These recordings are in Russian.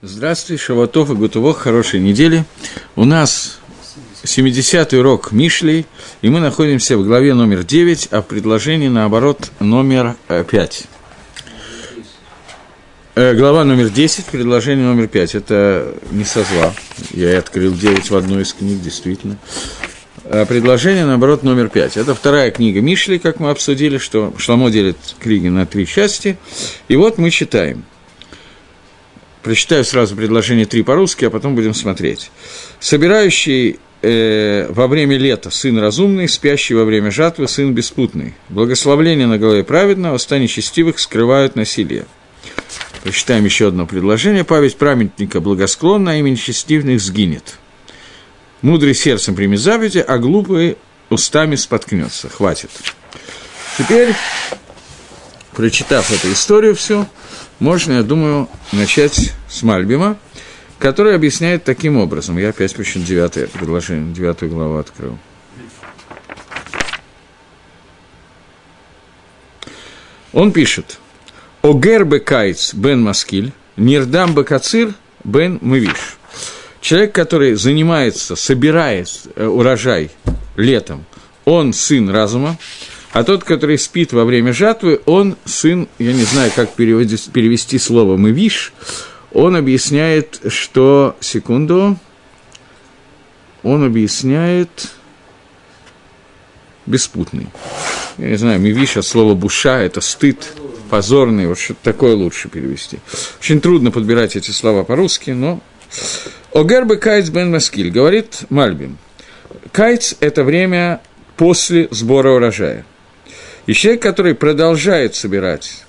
Здравствуйте, Шаватов и Гутувох, хорошей недели. У нас 70-й урок Мишлей, и мы находимся в главе номер 9, а в предложении, наоборот, номер 5. Э, глава номер 10, предложение номер 5. Это не со зла. Я и открыл 9 в одной из книг, действительно. А предложение, наоборот, номер 5. Это вторая книга Мишли, как мы обсудили, что Шламо делит книги на три части. И вот мы читаем – Прочитаю сразу предложение три по-русски, а потом будем смотреть. «Собирающий э, во время лета сын разумный, спящий во время жатвы сын беспутный. Благословление на голове праведного, в стане честивых скрывают насилие». Прочитаем еще одно предложение. «Память праведника благосклонна, а имя нечестивых сгинет». «Мудрый сердцем примет заповеди, а глупый устами споткнется». Хватит. Теперь, прочитав эту историю всю, можно, я думаю, начать с Мальбима, который объясняет таким образом. Я опять почему девятое предложение, девятую главу открыл. Он пишет, «Огер бекайц бен маскиль, нирдам бекацир бен мывиш». Человек, который занимается, собирает э, урожай летом, он сын разума, а тот, который спит во время жатвы, он сын, я не знаю, как перевести, перевести слово «мывиш», он объясняет, что... Секунду. Он объясняет беспутный. Я не знаю, мивиш от слова буша – это стыд, позорный, вот что-то такое лучше перевести. Очень трудно подбирать эти слова по-русски, но... Огербе кайц бен маскиль, говорит Мальбим. Кайц – это время после сбора урожая – и человек, который продолжает собирать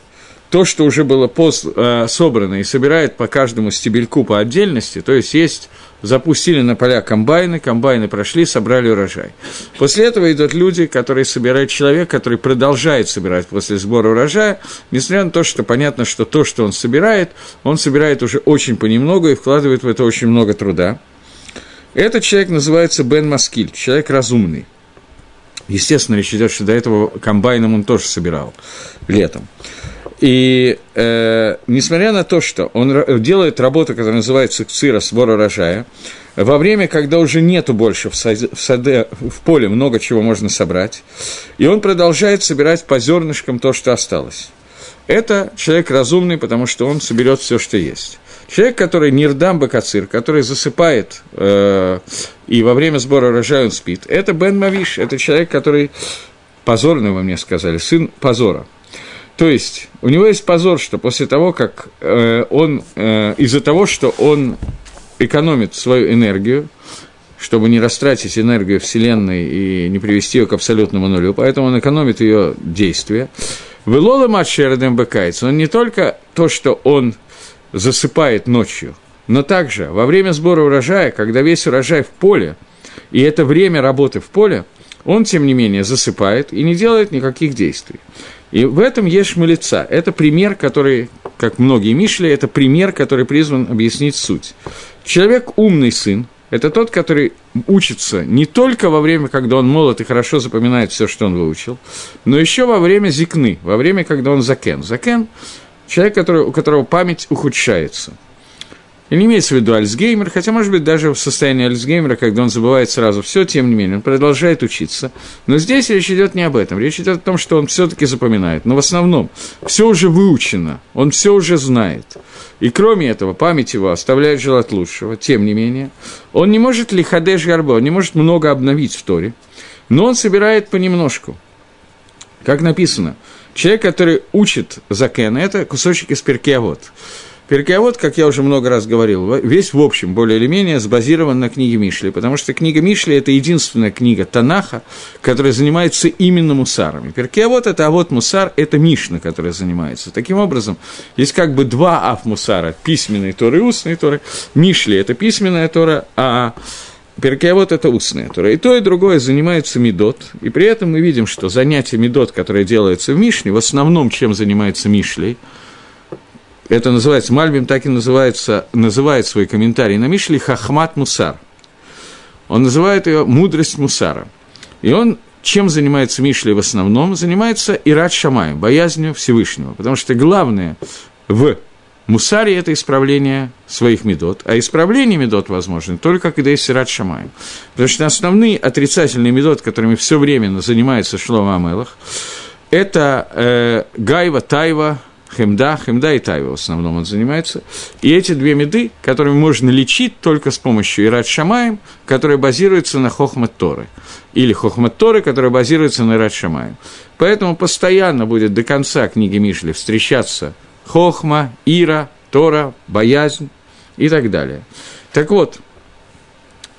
то, что уже было пос, э, собрано, и собирает по каждому стебельку по отдельности, то есть есть, запустили на поля комбайны, комбайны прошли, собрали урожай. После этого идут люди, которые собирают человек, который продолжает собирать после сбора урожая, несмотря на то, что понятно, что то, что он собирает, он собирает уже очень понемногу и вкладывает в это очень много труда. Этот человек называется Бен Маскиль, человек разумный – Естественно, речь идет, что до этого комбайном он тоже собирал летом. И э, несмотря на то, что он делает работу, которая называется кцира, сбор урожая, во время, когда уже нету больше в, саде, в, саде, в поле много чего можно собрать, и он продолжает собирать по зернышкам то, что осталось. Это человек разумный, потому что он соберет все, что есть. Человек, который нирдам бакацир, который засыпает, э, и во время сбора урожая он спит, это Бен Мавиш, это человек, который, позорный вы мне сказали, сын позора. То есть, у него есть позор, что после того, как э, он, э, из-за того, что он экономит свою энергию, чтобы не растратить энергию Вселенной и не привести ее к абсолютному нулю, поэтому он экономит ее действия. Велола Матшердем Бекайц, он не только то, что он засыпает ночью, но также во время сбора урожая, когда весь урожай в поле, и это время работы в поле, он, тем не менее, засыпает и не делает никаких действий. И в этом есть шмалеца. Это пример, который, как многие Мишли, это пример, который призван объяснить суть. Человек умный сын, это тот, который учится не только во время, когда он молод и хорошо запоминает все, что он выучил, но еще во время зикны, во время, когда он закен. Закен человек, который, у которого память ухудшается. И не имеется в виду Альцгеймер, хотя, может быть, даже в состоянии Альцгеймера, когда он забывает сразу все, тем не менее, он продолжает учиться. Но здесь речь идет не об этом. Речь идет о том, что он все-таки запоминает. Но в основном все уже выучено, он все уже знает. И кроме этого, память его оставляет желать лучшего. Тем не менее, он не может лихадеш гарбо, он не может много обновить в Торе, но он собирает понемножку. Как написано – Человек, который учит закен, это кусочек из перкеавод. Перкеавод, как я уже много раз говорил, весь в общем, более или менее, сбазирован на книге Мишли, потому что книга Мишли – это единственная книга Танаха, которая занимается именно мусарами. Перкеавод – это а вот мусар, это Мишна, которая занимается. Таким образом, есть как бы два ав мусара – письменный Торы и устный Торы. Мишли – это письменная Тора, а Перкеавод – это устная Тора. И то, и другое занимается Медот. И при этом мы видим, что занятие Медот, которое делается в Мишле, в основном чем занимается Мишлей, это называется, Мальбим так и называется, называет свой комментарий на Мишле Хахмат Мусар. Он называет ее «мудрость Мусара». И он чем занимается Мишлей в основном? Занимается Ират Шамай, боязнью Всевышнего. Потому что главное в Мусари – это исправление своих медот, а исправление медот возможно только когда есть сират шамаем. Потому что основные отрицательные медот, которыми все время занимается Шлома Амелах, это э, Гайва, Тайва, Хемда, Хемда и Тайва в основном он занимается. И эти две меды, которыми можно лечить только с помощью Ират Шамаем, которая базируется на Хохмат Торы. Или Хохмат Торы, которая базируется на Ират Шамаем. Поэтому постоянно будет до конца книги Мишли встречаться Хохма, Ира, Тора, боязнь и так далее. Так вот,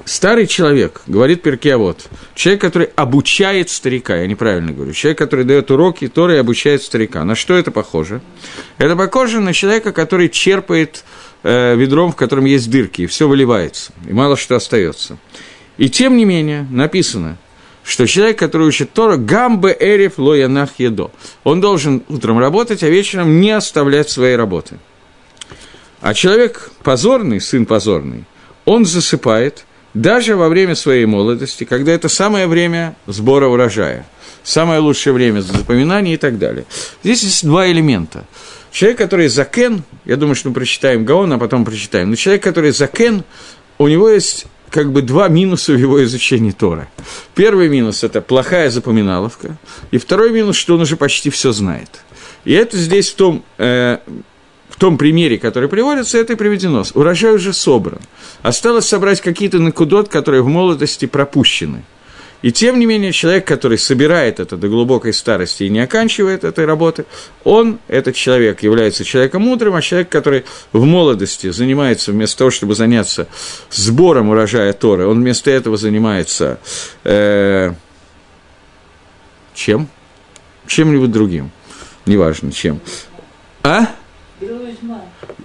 Старый человек, говорит Перкиавод, человек, который обучает старика, я неправильно говорю, человек, который дает уроки Торы и обучает старика. На что это похоже? Это похоже на человека, который черпает э, ведром, в котором есть дырки, и все выливается, и мало что остается. И тем не менее написано, что человек, который учит Тора, гамбе эриф лоянах едо. Он должен утром работать, а вечером не оставлять своей работы. А человек позорный, сын позорный, он засыпает – даже во время своей молодости, когда это самое время сбора урожая, самое лучшее время запоминания и так далее. Здесь есть два элемента. Человек, который закен, я думаю, что мы прочитаем Гаон, а потом прочитаем, но человек, который закен, у него есть как бы два минуса в его изучении Тора. Первый минус – это плохая запоминаловка, и второй минус, что он уже почти все знает. И это здесь в том э, том примере, который приводится, это и приведено. Урожай уже собран. Осталось собрать какие-то накудот, которые в молодости пропущены. И тем не менее, человек, который собирает это до глубокой старости и не оканчивает этой работы, он, этот человек, является человеком мудрым, а человек, который в молодости занимается, вместо того, чтобы заняться сбором урожая Торы, он вместо этого занимается э, чем? Чем-нибудь другим. Неважно, чем. А?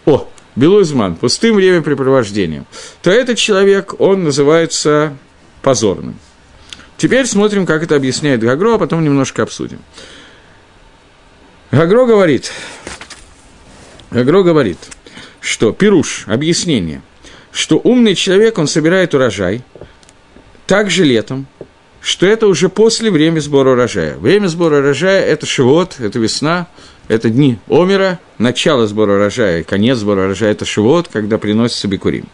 О, Белуизман, пустым времяпрепровождением. То этот человек, он называется позорным. Теперь смотрим, как это объясняет Гагро, а потом немножко обсудим. Гагро говорит, Гагро говорит, что Пируш, объяснение, что умный человек, он собирает урожай, также летом, что это уже после времени сбора урожая. Время сбора урожая – это шивот, это весна, это дни Омера, начало сбора урожая, конец сбора урожая – это шивот, когда приносится бикурим.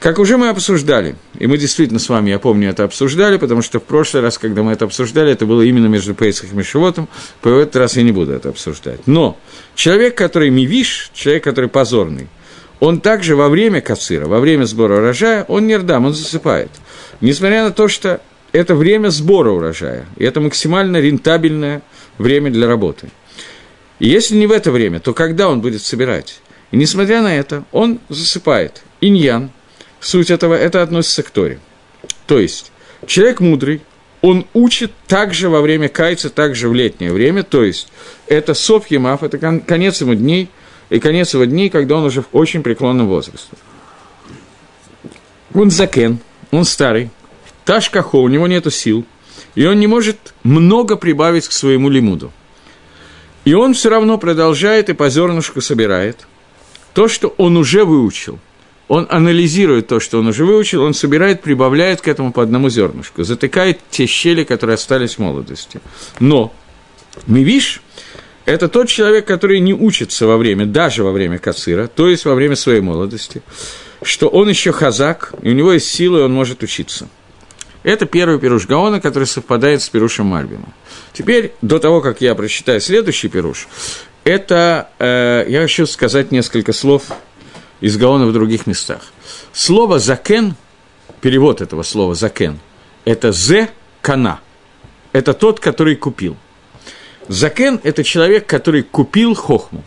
Как уже мы обсуждали, и мы действительно с вами, я помню, это обсуждали, потому что в прошлый раз, когда мы это обсуждали, это было именно между Пейсахом и Шивотом, по этот раз я не буду это обсуждать. Но человек, который мивиш, человек, который позорный, он также во время кацира, во время сбора урожая, он не рдам, он засыпает. Несмотря на то, что это время сбора урожая, и это максимально рентабельное время для работы – и если не в это время, то когда он будет собирать? И несмотря на это, он засыпает. Иньян, суть этого, это относится к Торе. То есть, человек мудрый, он учит также во время кайца, также в летнее время, то есть, это соп это конец его дней, и конец его дней, когда он уже в очень преклонном возрасте. Он закен, он старый, ташкахо, у него нету сил, и он не может много прибавить к своему лимуду – и он все равно продолжает и по зернышку собирает то, что он уже выучил. Он анализирует то, что он уже выучил, он собирает, прибавляет к этому по одному зернышку, затыкает те щели, которые остались в молодости. Но Мивиш – это тот человек, который не учится во время, даже во время кацира, то есть во время своей молодости, что он еще хазак, и у него есть силы, и он может учиться – это первый пируш Гаона, который совпадает с пирушем Мальбима. Теперь, до того, как я прочитаю следующий пируш, это э, я хочу сказать несколько слов из Гаона в других местах. Слово «закен», перевод этого слова «закен», это «зе кана», это тот, который купил. Закен – это человек, который купил хохму.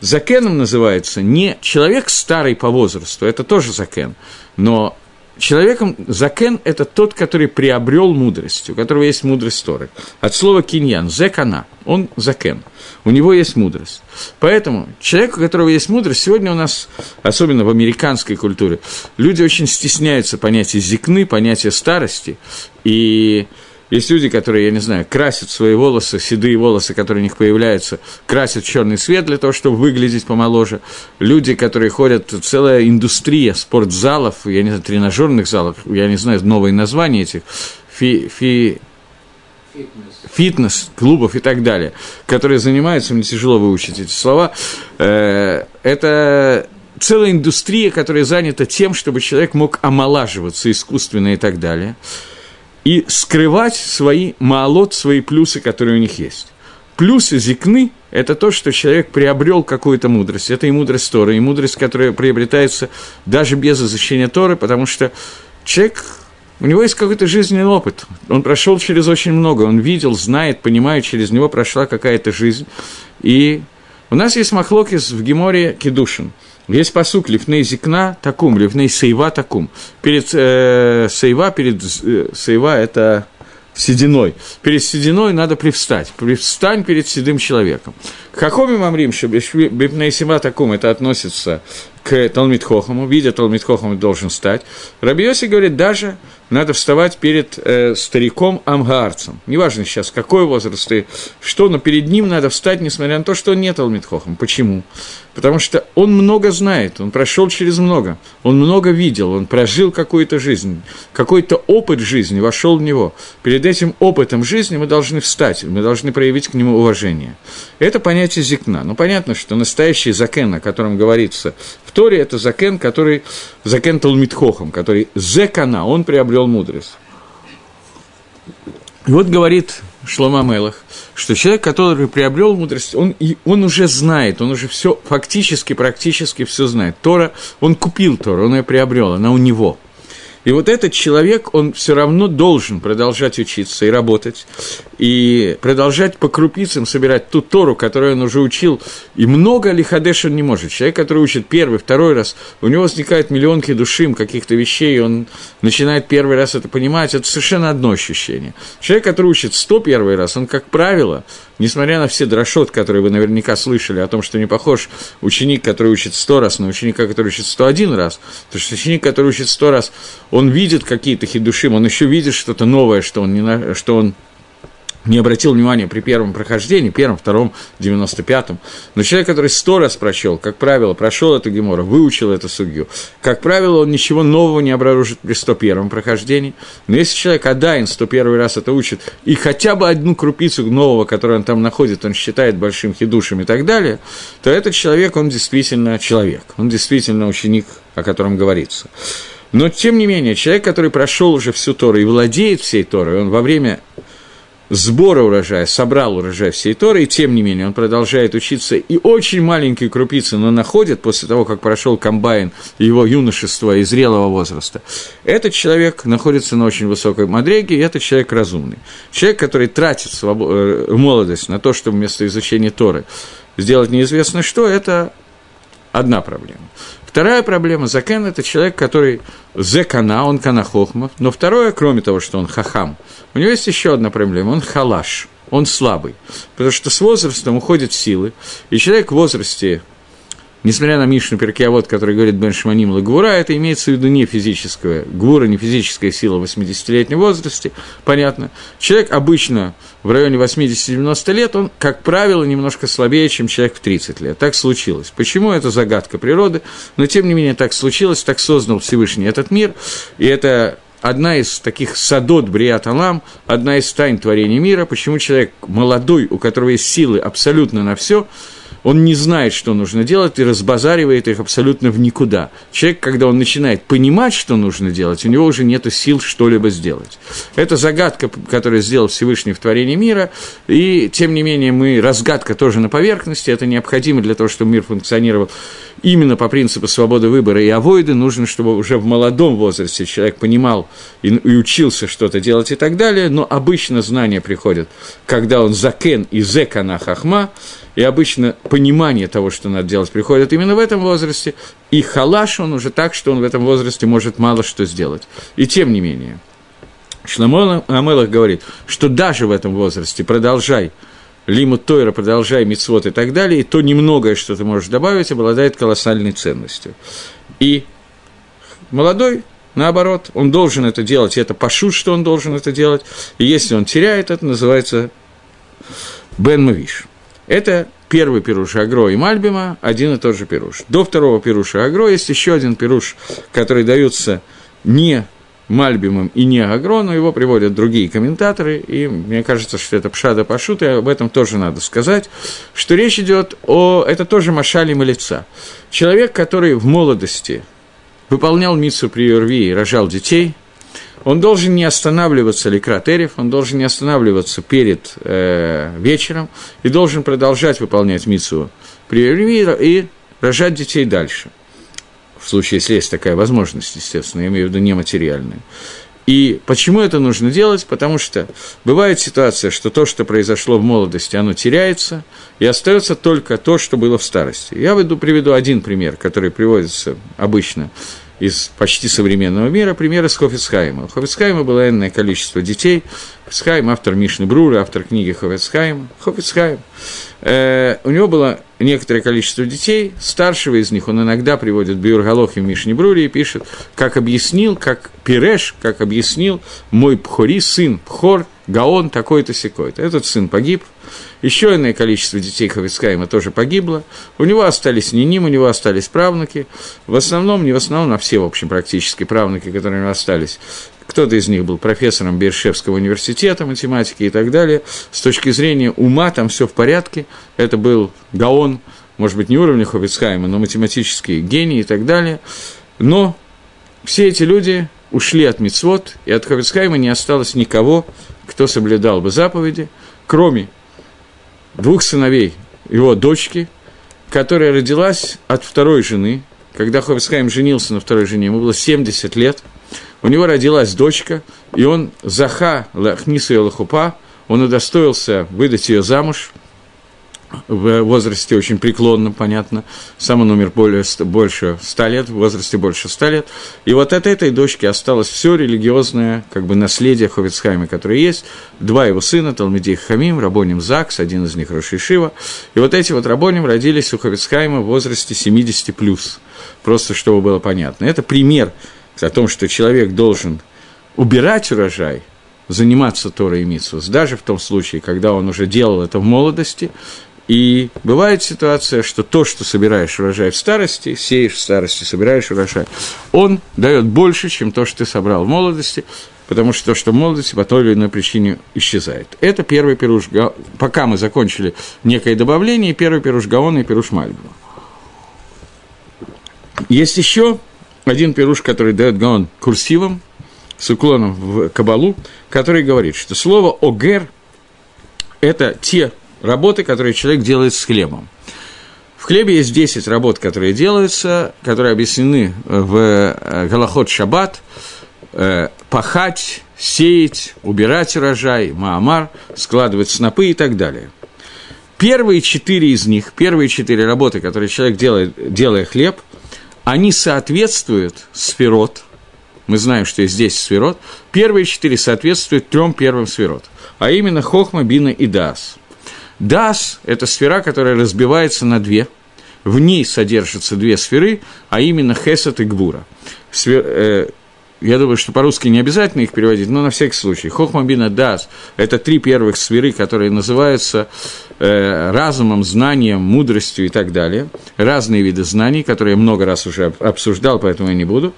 Закеном называется не человек старый по возрасту, это тоже закен, но человеком закен – это тот, который приобрел мудрость, у которого есть мудрость Торы. От слова киньян – зекана, он закен, у него есть мудрость. Поэтому человек, у которого есть мудрость, сегодня у нас, особенно в американской культуре, люди очень стесняются понятия зикны, понятия старости, и есть люди, которые, я не знаю, красят свои волосы, седые волосы, которые у них появляются, красят черный цвет для того, чтобы выглядеть помоложе. Люди, которые ходят, целая индустрия спортзалов, я не знаю, тренажерных залов, я не знаю новые названия этих, фи, фи, фитнес-клубов и так далее, которые занимаются, мне тяжело выучить эти слова, э, это целая индустрия, которая занята тем, чтобы человек мог омолаживаться искусственно и так далее, и скрывать свои маалот, свои плюсы, которые у них есть. Плюсы зикны – это то, что человек приобрел какую-то мудрость. Это и мудрость Торы, и мудрость, которая приобретается даже без изучения Торы, потому что человек у него есть какой-то жизненный опыт. Он прошел через очень много. Он видел, знает, понимает, через него прошла какая-то жизнь. И у нас есть махлокис в Геморе Кедушин. Есть посук Лифней Зикна Такум, Лифней Сейва Такум. Перед э, Сейва, перед э, Сейва это сединой. Перед сединой надо привстать. Привстань перед седым человеком. Хахоми Мамрим, что Бипнейсима Такум, это относится к Талмит Хохаму, видя Талмит Хохаму должен стать. Рабиоси говорит, даже надо вставать перед э, стариком Амгаарцем. Неважно сейчас, какой возраст и что, но перед ним надо встать, несмотря на то, что он не Талмит Хохам. Почему? Потому что он много знает, он прошел через много, он много видел, он прожил какую-то жизнь, какой-то опыт жизни вошел в него. Перед этим опытом жизни мы должны встать, мы должны проявить к нему уважение. Это понятие зикна. Ну, понятно, что настоящий закен, о котором говорится в Торе, это закен, который закен Талмитхохом, который зекана, он приобрел мудрость. И вот говорит Шлома Мелах, что человек, который приобрел мудрость, он, и он уже знает, он уже все фактически, практически все знает. Тора, он купил Тору, он ее приобрел, она у него – и вот этот человек, он все равно должен продолжать учиться и работать, и продолжать по крупицам собирать ту Тору, которую он уже учил, и много ли Хадеш он не может. Человек, который учит первый, второй раз, у него возникает миллионки душим каких-то вещей, и он начинает первый раз это понимать, это совершенно одно ощущение. Человек, который учит сто первый раз, он, как правило, несмотря на все дрошот, которые вы наверняка слышали о том, что не похож ученик, который учит сто раз, на ученика, который учит сто один раз, потому что ученик, который учит сто раз, он видит какие-то хидушим, он еще видит что-то новое, что он, не, что он не обратил внимания при первом прохождении, первом, втором, девяносто пятом. Но человек, который сто раз прочел, как правило, прошел эту гемору, выучил эту судью, как правило, он ничего нового не обнаружит при сто первом прохождении. Но если человек Адайн сто первый раз это учит, и хотя бы одну крупицу нового, которую он там находит, он считает большим хидушем и так далее, то этот человек, он действительно человек, он действительно ученик, о котором говорится. Но, тем не менее, человек, который прошел уже всю Тору и владеет всей Торой, он во время сбора урожая, собрал урожай всей Торы, и тем не менее он продолжает учиться, и очень маленькие крупицы, но находит после того, как прошел комбайн его юношества и зрелого возраста. Этот человек находится на очень высокой мадреге, и этот человек разумный. Человек, который тратит свобод... Э, молодость на то, чтобы вместо изучения Торы сделать неизвестно что, это одна проблема. Вторая проблема – Закен – это человек, который зекана, он канахохмов, но второе, кроме того, что он хахам, у него есть еще одна проблема – он халаш, он слабый, потому что с возрастом уходят силы, и человек в возрасте Несмотря на Мишну Перкиавод, который говорит Бен Шманим Лагура, это имеется в виду не физическая, гура, не физическая сила в 80-летнем возрасте, понятно. Человек обычно в районе 80-90 лет, он, как правило, немножко слабее, чем человек в 30 лет. Так случилось. Почему? Это загадка природы, но тем не менее так случилось, так создал Всевышний этот мир, и это одна из таких садот Бриат Алам, одна из тайн творения мира, почему человек молодой, у которого есть силы абсолютно на все, он не знает, что нужно делать, и разбазаривает их абсолютно в никуда. Человек, когда он начинает понимать, что нужно делать, у него уже нет сил что-либо сделать. Это загадка, которую сделал Всевышний в творении мира, и, тем не менее, мы, разгадка тоже на поверхности, это необходимо для того, чтобы мир функционировал именно по принципу свободы выбора и авойды, нужно, чтобы уже в молодом возрасте человек понимал и, и учился что-то делать и так далее, но обычно знания приходят, когда он закен и зекана хахма, и обычно понимание того, что надо делать, приходит именно в этом возрасте, и халаш он уже так, что он в этом возрасте может мало что сделать. И тем не менее, Шламон Амелах говорит, что даже в этом возрасте продолжай лимут Тойра, продолжай мицвод и так далее, и то немногое, что ты можешь добавить, обладает колоссальной ценностью. И молодой, наоборот, он должен это делать, и это пошут, что он должен это делать, и если он теряет, это называется Бен Мавиш. Это первый пируш Агро и Мальбима, один и тот же пируш. До второго пируша Агро есть еще один пируш, который дается не Мальбимом и не Агрону, его приводят другие комментаторы, и мне кажется, что это Пшада Пашут, и об этом тоже надо сказать, что речь идет о... Это тоже Машали лица. Человек, который в молодости выполнял миссу при Юрвии и рожал детей, он должен не останавливаться ликратерев, он должен не останавливаться перед э, вечером и должен продолжать выполнять миссу при Юрвии и рожать детей дальше. В случае, если есть такая возможность, естественно, я имею в виду нематериальная. И почему это нужно делать? Потому что бывает ситуация, что то, что произошло в молодости, оно теряется, и остается только то, что было в старости. Я веду, приведу один пример, который приводится обычно из почти современного мира, пример из Хофицхайма. У Хофицхайма было энное количество детей. Хофицхайм – автор Мишны Бруры, автор книги Хофицхайма. Хофицхайм. Э, у него было некоторое количество детей. Старшего из них он иногда приводит Биур Галохи в Мишне Бруре и пишет, как объяснил, как Пиреш, как объяснил мой Пхори, сын Пхор, Гаон такой-то секой-то. Этот сын погиб, еще иное количество детей Хавицкаима тоже погибло. У него остались не ним, у него остались правнуки. В основном, не в основном, а все, в общем, практически правнуки, которые у него остались. Кто-то из них был профессором Бершевского университета математики и так далее. С точки зрения ума там все в порядке. Это был Гаон, может быть, не уровня Ховицхайма, но математический гений и так далее. Но все эти люди ушли от Мицвод, и от Ховицхайма не осталось никого, кто соблюдал бы заповеди, кроме двух сыновей его дочки, которая родилась от второй жены. Когда Ховицхайм женился на второй жене, ему было 70 лет, у него родилась дочка, и он Заха Лахниса Лахупа, он удостоился выдать ее замуж – в возрасте очень преклонном, понятно, сам он умер более, больше ста лет, в возрасте больше ста лет, и вот от этой дочки осталось все религиозное как бы наследие Ховицхайма, которое есть, два его сына, Талмидей Хамим, Рабоним Закс, один из них Роши Шива, и вот эти вот Рабоним родились у Ховицхайма в возрасте 70 плюс, просто чтобы было понятно. Это пример о том, что человек должен убирать урожай, заниматься Торой и Митсус, даже в том случае, когда он уже делал это в молодости, и бывает ситуация, что то, что собираешь урожай в старости, сеешь в старости, собираешь урожай, он дает больше, чем то, что ты собрал в молодости, потому что то, что в молодости, по той или иной причине исчезает. Это первый пируш, пока мы закончили некое добавление, первый пируш Гаона и пируш Мальбима. Есть еще один пируш, который дает Гаон курсивом, с уклоном в Кабалу, который говорит, что слово «огер» – это те работы, которые человек делает с хлебом. В хлебе есть 10 работ, которые делаются, которые объяснены в э, Галахот Шаббат, э, пахать, сеять, убирать урожай, маамар, складывать снопы и так далее. Первые четыре из них, первые четыре работы, которые человек делает, делая хлеб, они соответствуют сферот. Мы знаем, что 10 сферот. Первые четыре соответствуют трем первым сферот, а именно Хохма, Бина и Дас – Дас – это сфера, которая разбивается на две. В ней содержатся две сферы, а именно Хесат и Гвура. Сфер, э, я думаю, что по-русски не обязательно их переводить, но на всякий случай. Хохмабина Дас – это три первых сферы, которые называются э, разумом, знанием, мудростью и так далее. Разные виды знаний, которые я много раз уже обсуждал, поэтому я не буду.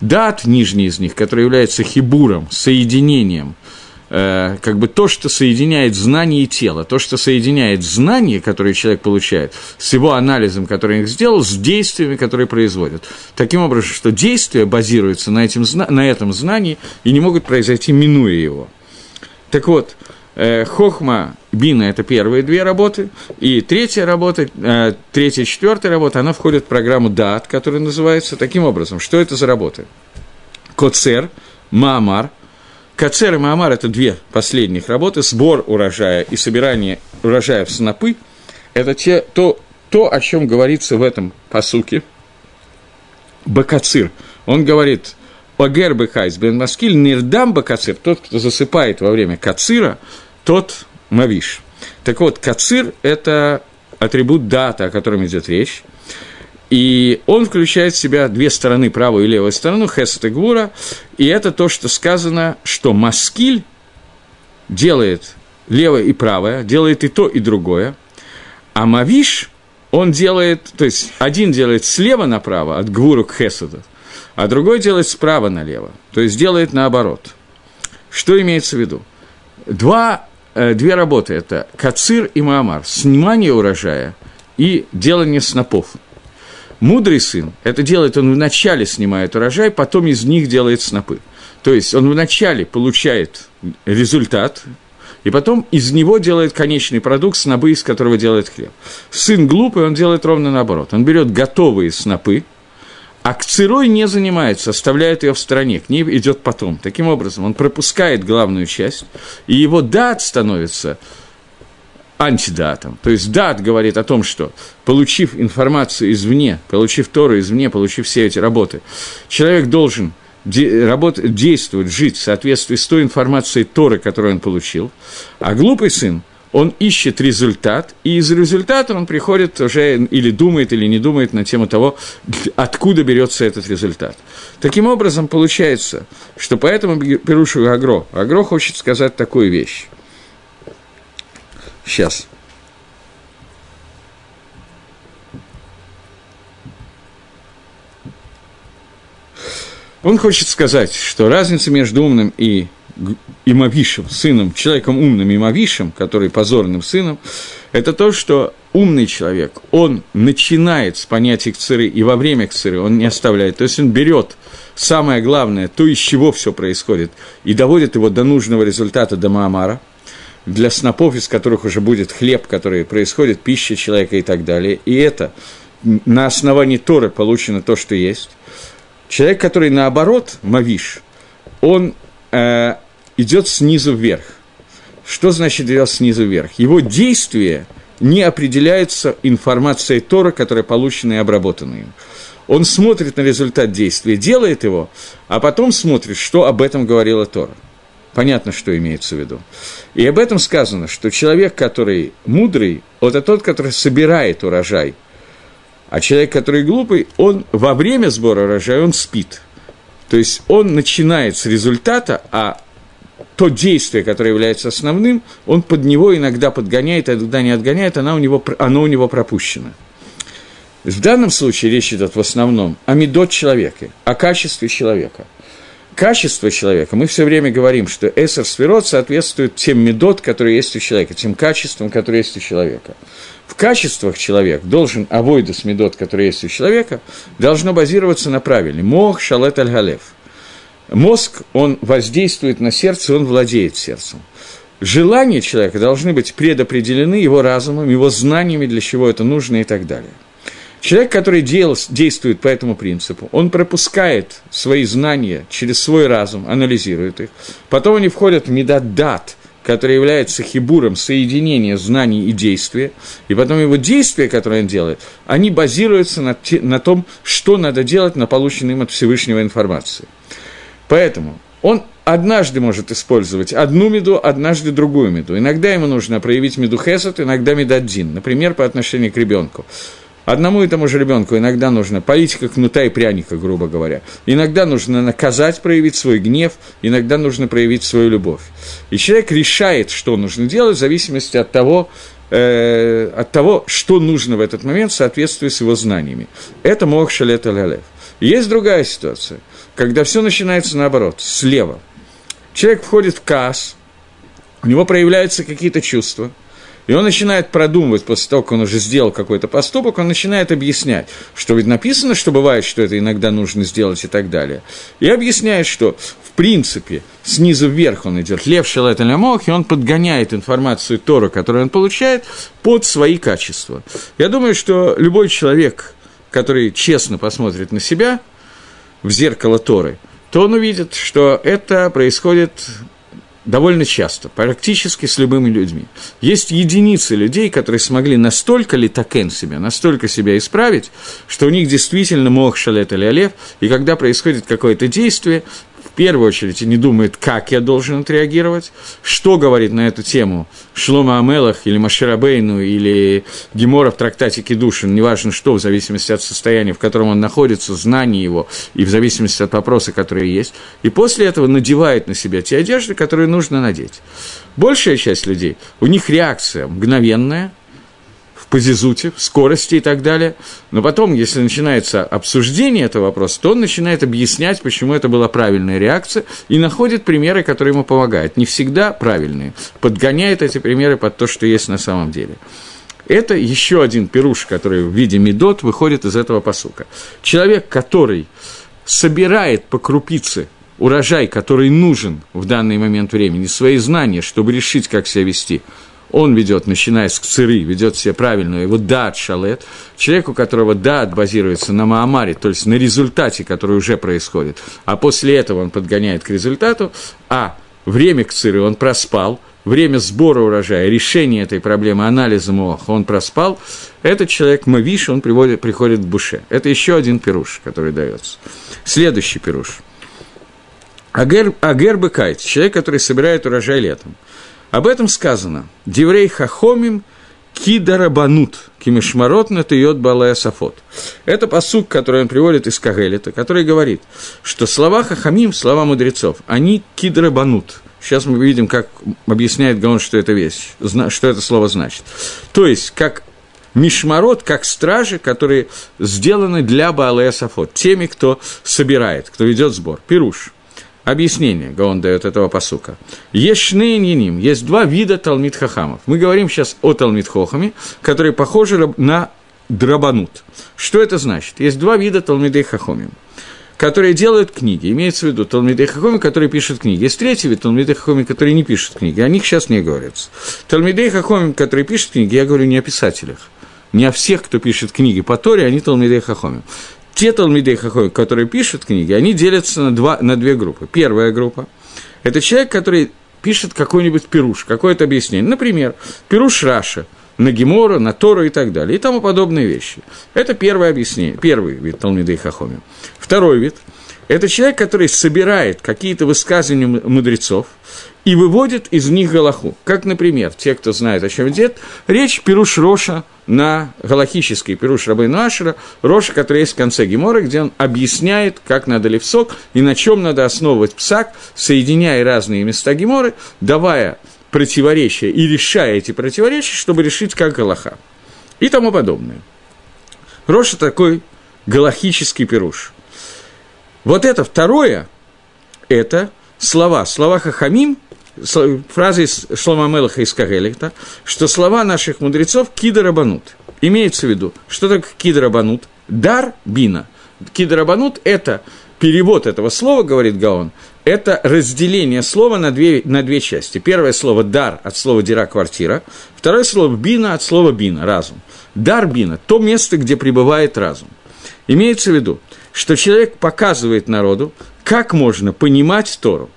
Дат – нижний из них, который является хибуром, соединением – Э, как бы то, что соединяет знание и тело, то, что соединяет знание, которое человек получает, с его анализом, который он сделал, с действиями, которые производят. Таким образом, что действия базируются на, этим, на этом знании и не могут произойти, минуя его. Так вот, э, Хохма, Бина – это первые две работы, и третья работа, э, третья четвертая работа, она входит в программу ДАТ, которая называется таким образом. Что это за работы? Коцер, Маамар – Кацер и Маамар – это две последних работы. Сбор урожая и собирание урожая в снопы – это те, то, то, о чем говорится в этом посуке. Бакацир. Он говорит, Огер Бекайс бен Маскиль, Нирдам Бакацир, тот, кто засыпает во время кацира, тот Мавиш. Так вот, кацир – это атрибут дата, о котором идет речь. И он включает в себя две стороны, правую и левую сторону, Хесет и Гвура, и это то, что сказано, что Маскиль делает левое и правое, делает и то, и другое, а Мавиш, он делает, то есть один делает слева направо, от Гвура к Хесету, а другой делает справа налево, то есть делает наоборот. Что имеется в виду? Два, э, две работы – это кацир и маамар, снимание урожая и делание снопов. Мудрый сын это делает, он вначале снимает урожай, потом из них делает снопы. То есть он вначале получает результат, и потом из него делает конечный продукт, снопы, из которого делает хлеб. Сын глупый, он делает ровно наоборот. Он берет готовые снопы, а к цирой не занимается, оставляет ее в стороне, к ней идет потом. Таким образом, он пропускает главную часть, и его дат становится антидатом. То есть дат говорит о том, что, получив информацию извне, получив Тору извне, получив все эти работы, человек должен – де, действовать, жить в соответствии с той информацией Торы, которую он получил, а глупый сын, он ищет результат, и из результата он приходит уже или думает, или не думает на тему того, откуда берется этот результат. Таким образом, получается, что поэтому Перушу Агро, Агро хочет сказать такую вещь. Сейчас. Он хочет сказать, что разница между умным и Имавишем, сыном, человеком умным и Имавишем, который позорным сыном, это то, что умный человек, он начинает с понятия кциры, и во время кциры он не оставляет. То есть он берет самое главное, то, из чего все происходит, и доводит его до нужного результата, до Маамара, для снопов, из которых уже будет хлеб, который происходит, пища человека и так далее. И это на основании Торы получено то, что есть. Человек, который наоборот, Мавиш, он э, идет снизу вверх. Что значит идет снизу вверх? Его действие не определяется информацией Тора, которая получена и обработана им. Он смотрит на результат действия, делает его, а потом смотрит, что об этом говорила Тора. Понятно, что имеется в виду. И об этом сказано, что человек, который мудрый, это тот, который собирает урожай – а человек, который глупый, он во время сбора урожая, он спит. То есть он начинает с результата, а то действие, которое является основным, он под него иногда подгоняет, а иногда не отгоняет, оно у него, оно у него пропущено. В данном случае речь идет в основном о медот человека, о качестве человека. Качество человека, мы все время говорим, что эсер сферот соответствует тем медот, которые есть у человека, тем качествам, которые есть у человека в качествах человек должен, авойдус медот, который есть у человека, должно базироваться на правиле. Мох шалет аль галев. Мозг, он воздействует на сердце, он владеет сердцем. Желания человека должны быть предопределены его разумом, его знаниями, для чего это нужно и так далее. Человек, который дел, действует по этому принципу, он пропускает свои знания через свой разум, анализирует их, потом они входят в медадат – который является хибуром соединения знаний и действия, и потом его действия, которые он делает, они базируются на, те, на том, что надо делать на полученной им от Всевышнего информации. Поэтому он однажды может использовать одну меду, однажды другую меду. Иногда ему нужно проявить меду хесед, иногда медаддин, например, по отношению к ребенку. Одному и тому же ребенку иногда нужно политика кнута и пряника, грубо говоря. Иногда нужно наказать, проявить свой гнев, иногда нужно проявить свою любовь. И человек решает, что нужно делать, в зависимости от того, э, от того, что нужно в этот момент в соответствии с его знаниями. Это мог шалет алялев. Есть другая ситуация, когда все начинается наоборот, слева. Человек входит в касс, у него проявляются какие-то чувства – и он начинает продумывать, после того, как он уже сделал какой-то поступок, он начинает объяснять, что ведь написано, что бывает, что это иногда нужно сделать и так далее. И объясняет, что в принципе снизу вверх он идет, лев шелет мох, и он подгоняет информацию Тору, которую он получает, под свои качества. Я думаю, что любой человек, который честно посмотрит на себя в зеркало Торы, то он увидит, что это происходит довольно часто, практически с любыми людьми. Есть единицы людей, которые смогли настолько литакен себя, настолько себя исправить, что у них действительно мог шалет или олев, и когда происходит какое-то действие, первую очередь не думает, как я должен отреагировать, что говорит на эту тему Шлома Амелах или Маширабейну или Гемора в трактате Кедушин, неважно что, в зависимости от состояния, в котором он находится, знаний его и в зависимости от вопроса, которые есть, и после этого надевает на себя те одежды, которые нужно надеть. Большая часть людей, у них реакция мгновенная – по зизуте, скорости и так далее. Но потом, если начинается обсуждение этого вопроса, то он начинает объяснять, почему это была правильная реакция, и находит примеры, которые ему помогают. Не всегда правильные. Подгоняет эти примеры под то, что есть на самом деле. Это еще один пируш, который в виде медот выходит из этого посука. Человек, который собирает по крупице урожай, который нужен в данный момент времени, свои знания, чтобы решить, как себя вести – он ведет, начиная с кциры, ведет себя правильно, его дат шалет, человек, у которого дат базируется на Маамаре, то есть на результате, который уже происходит, а после этого он подгоняет к результату, а время кциры он проспал, время сбора урожая, решения этой проблемы, анализа МОХ, он проспал, этот человек Мавиш, он приводит, приходит в Буше. Это еще один пируш, который дается. Следующий пируш. Агер, Агер Бекайт, человек, который собирает урожай летом. Об этом сказано. Диврей хахомим кидарабанут, кимишмарот натыет балая сафот. Это посук, который он приводит из Кагелета, который говорит, что слова хахамим, слова мудрецов, они кидарабанут. Сейчас мы видим, как объясняет Гаон, что это вещь, что это слово значит. То есть, как Мишмарот, как стражи, которые сделаны для Баалея Сафот, теми, кто собирает, кто ведет сбор. Пируш. Объяснение, Гаон дает этого посука. Ешны ниним. Есть два вида Талмит Хахамов. Мы говорим сейчас о Талмит Хохаме, которые похожи на драбанут. Что это значит? Есть два вида Талмидей Хахомим которые делают книги. Имеется в виду Талмидей Хахоми, которые пишут книги. Есть третий вид Талмидей Хахоми, которые не пишут книги. О них сейчас не говорится. Талмидей Хахоми, которые пишут книги, я говорю не о писателях. Не о всех, кто пишет книги по Торе, они Талмидей Хахоми те Талмидей Хахой, которые пишут книги, они делятся на, два, на две группы. Первая группа – это человек, который пишет какой-нибудь пируш, какое-то объяснение. Например, пируш Раша на Гемора, на Тору и так далее, и тому подобные вещи. Это первое объяснение, первый вид Талмидей Хахоми. Второй вид – это человек, который собирает какие-то высказывания мудрецов и выводит из них Галаху. Как, например, те, кто знает, о чем идет, речь Пируш Роша на галахический Пируш Рабейну Ашера, Роша, который есть в конце Гемора, где он объясняет, как надо левсок и на чем надо основывать псак, соединяя разные места Геморы, давая противоречия и решая эти противоречия, чтобы решить, как Галаха. И тому подобное. Роша такой галахический Пируш. Вот это второе, это слова, слова Хахамим, фраза из Шлома Мелаха из Кагелита, что слова наших мудрецов кидарабанут. Имеется в виду, что такое кидарабанут? Дар бина. Кидарабанут – это перевод этого слова, говорит Гаон, это разделение слова на две, на две части. Первое слово «дар» от слова «дира» – квартира. Второе слово «бина» от слова «бина» – разум. Дар бина – то место, где пребывает разум. Имеется в виду, что человек показывает народу, как можно понимать Тору.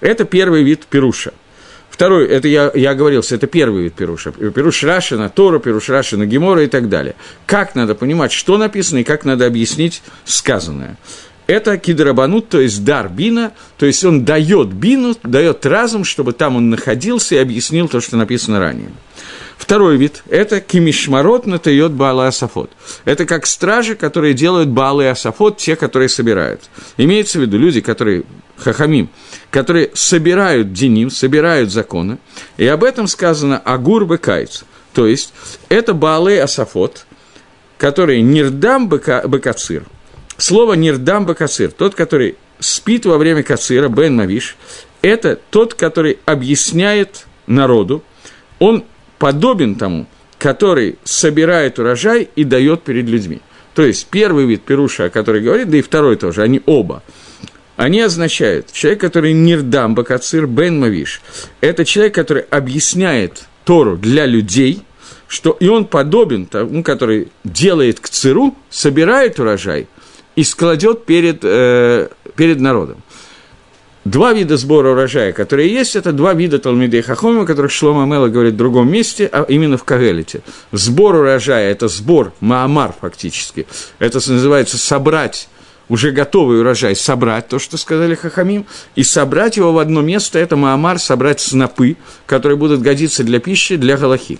Это первый вид пируша. Второй, это я, я оговорился, это первый вид пируша. Пируш Раши на Тору, пируш Раши на Гемора и так далее. Как надо понимать, что написано, и как надо объяснить сказанное. Это кидрабанут, то есть дар бина, то есть он дает бину, дает разум, чтобы там он находился и объяснил то, что написано ранее. Второй вид – это кимишмарот натает Баала Асафот. Это как стражи, которые делают Баалы Асафот, те, которые собирают. Имеется в виду люди, которые, хахамим, которые собирают деним, собирают законы. И об этом сказано Агур Бекайц. То есть, это Баалы Асафот, которые Нирдам Бекацир. Слово Нирдам Бекацир, тот, который спит во время Кацира, Бен Мавиш, это тот, который объясняет народу, он подобен тому, который собирает урожай и дает перед людьми. То есть первый вид Перуша, о котором говорит, да и второй тоже, они оба. Они означают, человек, который нирдам бакацир бен мавиш, это человек, который объясняет Тору для людей, что и он подобен тому, который делает к циру, собирает урожай и складет перед, э, перед народом. Два вида сбора урожая, которые есть, это два вида Талмидей Хахома, о которых Шлома Мела говорит в другом месте, а именно в Кагелите. Сбор урожая – это сбор, Маамар фактически. Это называется собрать уже готовый урожай, собрать то, что сказали Хахамим, и собрать его в одно место – это Маамар, собрать снопы, которые будут годиться для пищи, для Галахи.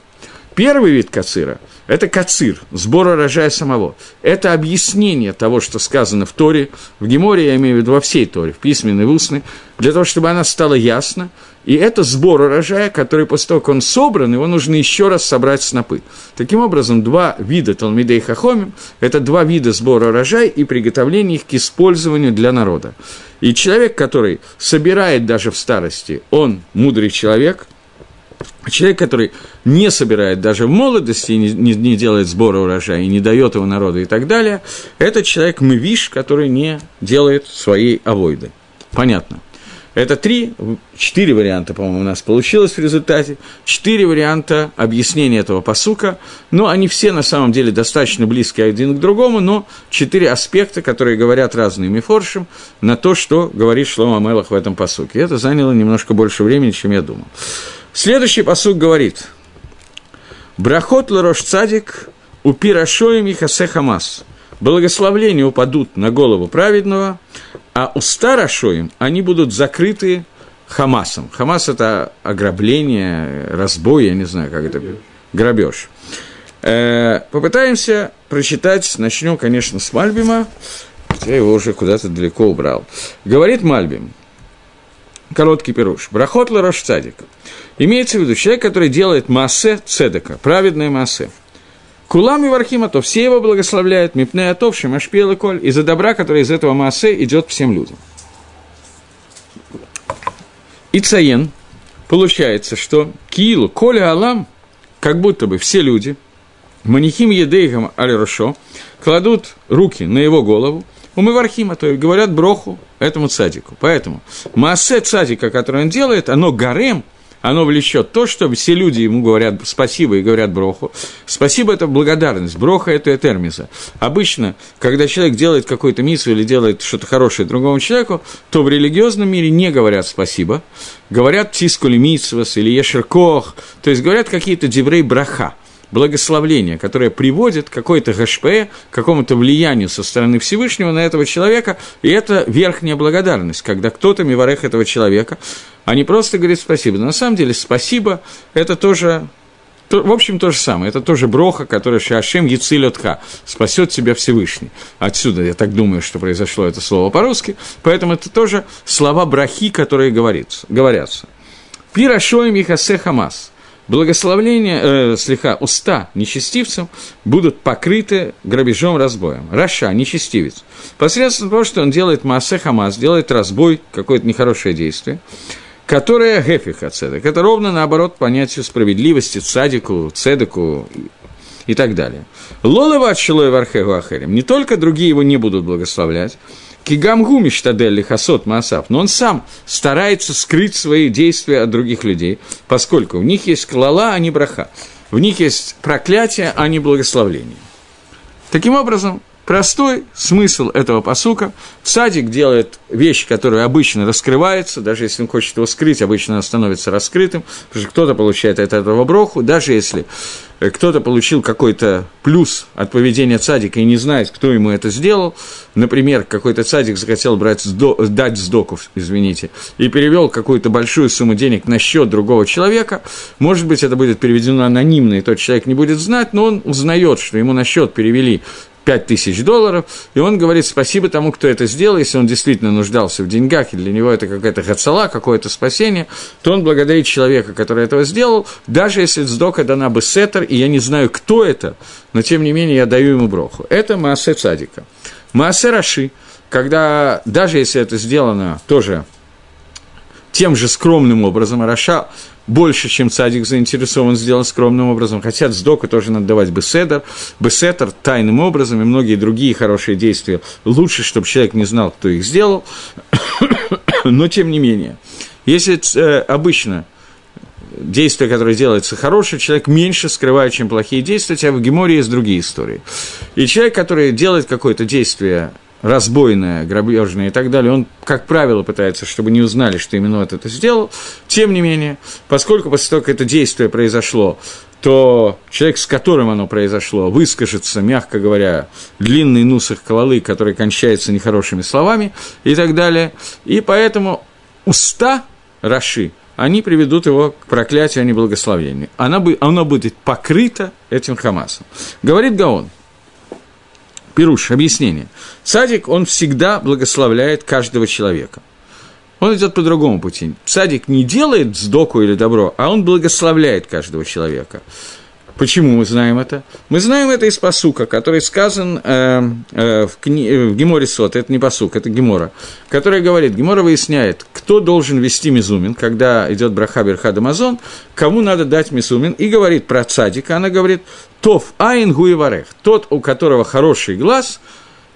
Первый вид кацира – это кацир, сбор урожая самого. Это объяснение того, что сказано в Торе, в Геморе, я имею в виду во всей Торе, в письменной, в устной, для того, чтобы она стала ясна. И это сбор урожая, который после того, как он собран, его нужно еще раз собрать снопы. Таким образом, два вида Талмидей Хахомим – это два вида сбора урожая и приготовления их к использованию для народа. И человек, который собирает даже в старости, он мудрый человек – Человек, который не собирает даже в молодости, не, не, не делает сбора урожая, и не дает его народу и так далее, это человек мывиш, который не делает своей авойды. Понятно. Это три, четыре варианта, по-моему, у нас получилось в результате. Четыре варианта объяснения этого посука, но они все на самом деле достаточно близки один к другому, но четыре аспекта, которые говорят разные мифоршим на то, что говорит Шлома Мелах в этом посуке. Это заняло немножко больше времени, чем я думал. Следующий посуд говорит. Брахот ларош цадик у пирашоем хасе хамас. Благословления упадут на голову праведного, а уста Рашоим, они будут закрыты Хамасом. Хамас – это ограбление, разбой, я не знаю, как это, грабеж. Э, попытаемся прочитать, начнем, конечно, с Мальбима, я его уже куда-то далеко убрал. Говорит Мальбим, короткий пируш. Брахот ларош цадик. Имеется в виду человек, который делает массе цедека, праведное массе. И Вархима, то все его благословляют, мипне атов, шимашпел и коль, из-за добра, который из этого массе идет всем людям. И Цаен, получается, что Киилу, Коля Алам, как будто бы все люди, Манихим Едейгам Аль-Рошо, кладут руки на его голову, умывархима, то есть говорят броху этому цадику. Поэтому массе цадика, который он делает, оно гарем – оно влечет то, что все люди ему говорят спасибо и говорят броху. Спасибо – это благодарность, броха – это этермиса. Обычно, когда человек делает какой-то миссу или делает что-то хорошее другому человеку, то в религиозном мире не говорят спасибо, говорят тискули митсвас или ешеркох, то есть говорят какие-то деврей браха – благословление, которое приводит к какой-то ГШП, к какому-то влиянию со стороны Всевышнего на этого человека, и это верхняя благодарность, когда кто-то миварех этого человека, а не просто говорит спасибо. Но на самом деле спасибо – это тоже то, в общем, то же самое. Это тоже броха, который Шашем Яцилетха спасет тебя Всевышний. Отсюда, я так думаю, что произошло это слово по-русски. Поэтому это тоже слова брахи, которые говорится, говорятся. Пирашоем Ихасе Хамас – благословление, э, слегка, уста нечестивцам будут покрыты грабежом, разбоем. Раша, нечестивец. Посредством того, что он делает массе хамас, делает разбой, какое-то нехорошее действие, которое гефиха цедек. Это ровно наоборот понятию справедливости, цадику, цедеку и так далее. Лолеват шилой вархегу ахерем. Не только другие его не будут благословлять, Кигамгу мечтадель хасот маасав, но он сам старается скрыть свои действия от других людей, поскольку в них есть клала, а не браха. В них есть проклятие, а не благословление. Таким образом, простой смысл этого посука. Садик делает вещь, которая обычно раскрывается, даже если он хочет его скрыть, обычно она становится раскрытым, потому что кто-то получает от этого броху, даже если Э, кто-то получил какой-то плюс от поведения цадика и не знает, кто ему это сделал, например, какой-то цадик захотел брать сдо, дать сдоков, извините, и перевел какую-то большую сумму денег на счет другого человека, может быть, это будет переведено анонимно, и тот человек не будет знать, но он узнает, что ему на счет перевели 5 тысяч долларов, и он говорит спасибо тому, кто это сделал, если он действительно нуждался в деньгах, и для него это какая-то хацала, какое-то спасение, то он благодарит человека, который этого сделал, даже если сдока дана бы сеттер, и я не знаю, кто это, но тем не менее я даю ему броху. Это Маасе Цадика. Маасе Раши, когда даже если это сделано тоже тем же скромным образом, Раша больше, чем цадик заинтересован сделать скромным образом. Хотят сдоку тоже надо давать беседер, беседер тайным образом и многие другие хорошие действия. Лучше, чтобы человек не знал, кто их сделал. Но тем не менее, если э, обычно действие, которое делается хорошее, человек меньше скрывает, чем плохие действия, хотя в Геморе есть другие истории. И человек, который делает какое-то действие разбойное, грабежное и так далее, он, как правило, пытается, чтобы не узнали, что именно вот это сделал. Тем не менее, поскольку после того, как это действие произошло, то человек, с которым оно произошло, выскажется, мягко говоря, длинный нусах кавалы, который кончается нехорошими словами и так далее. И поэтому уста Раши, они приведут его к проклятию, а не благословению. Она, оно будет покрыто этим Хамасом. Говорит Гаон, Пируш, объяснение. Садик, он всегда благословляет каждого человека. Он идет по другому пути. Садик не делает сдоку или добро, а он благословляет каждого человека. Почему мы знаем это? Мы знаем это из посука, который сказан э, э, в, кни... Э, в Геморе Сот, это не посук, это Гемора, который говорит, Гемора выясняет, кто должен вести мизумин, когда идет браха Берха Дамазон, кому надо дать мизумин, и говорит про цадика, она говорит, Тов Айн Гуеварех, тот, у которого хороший глаз,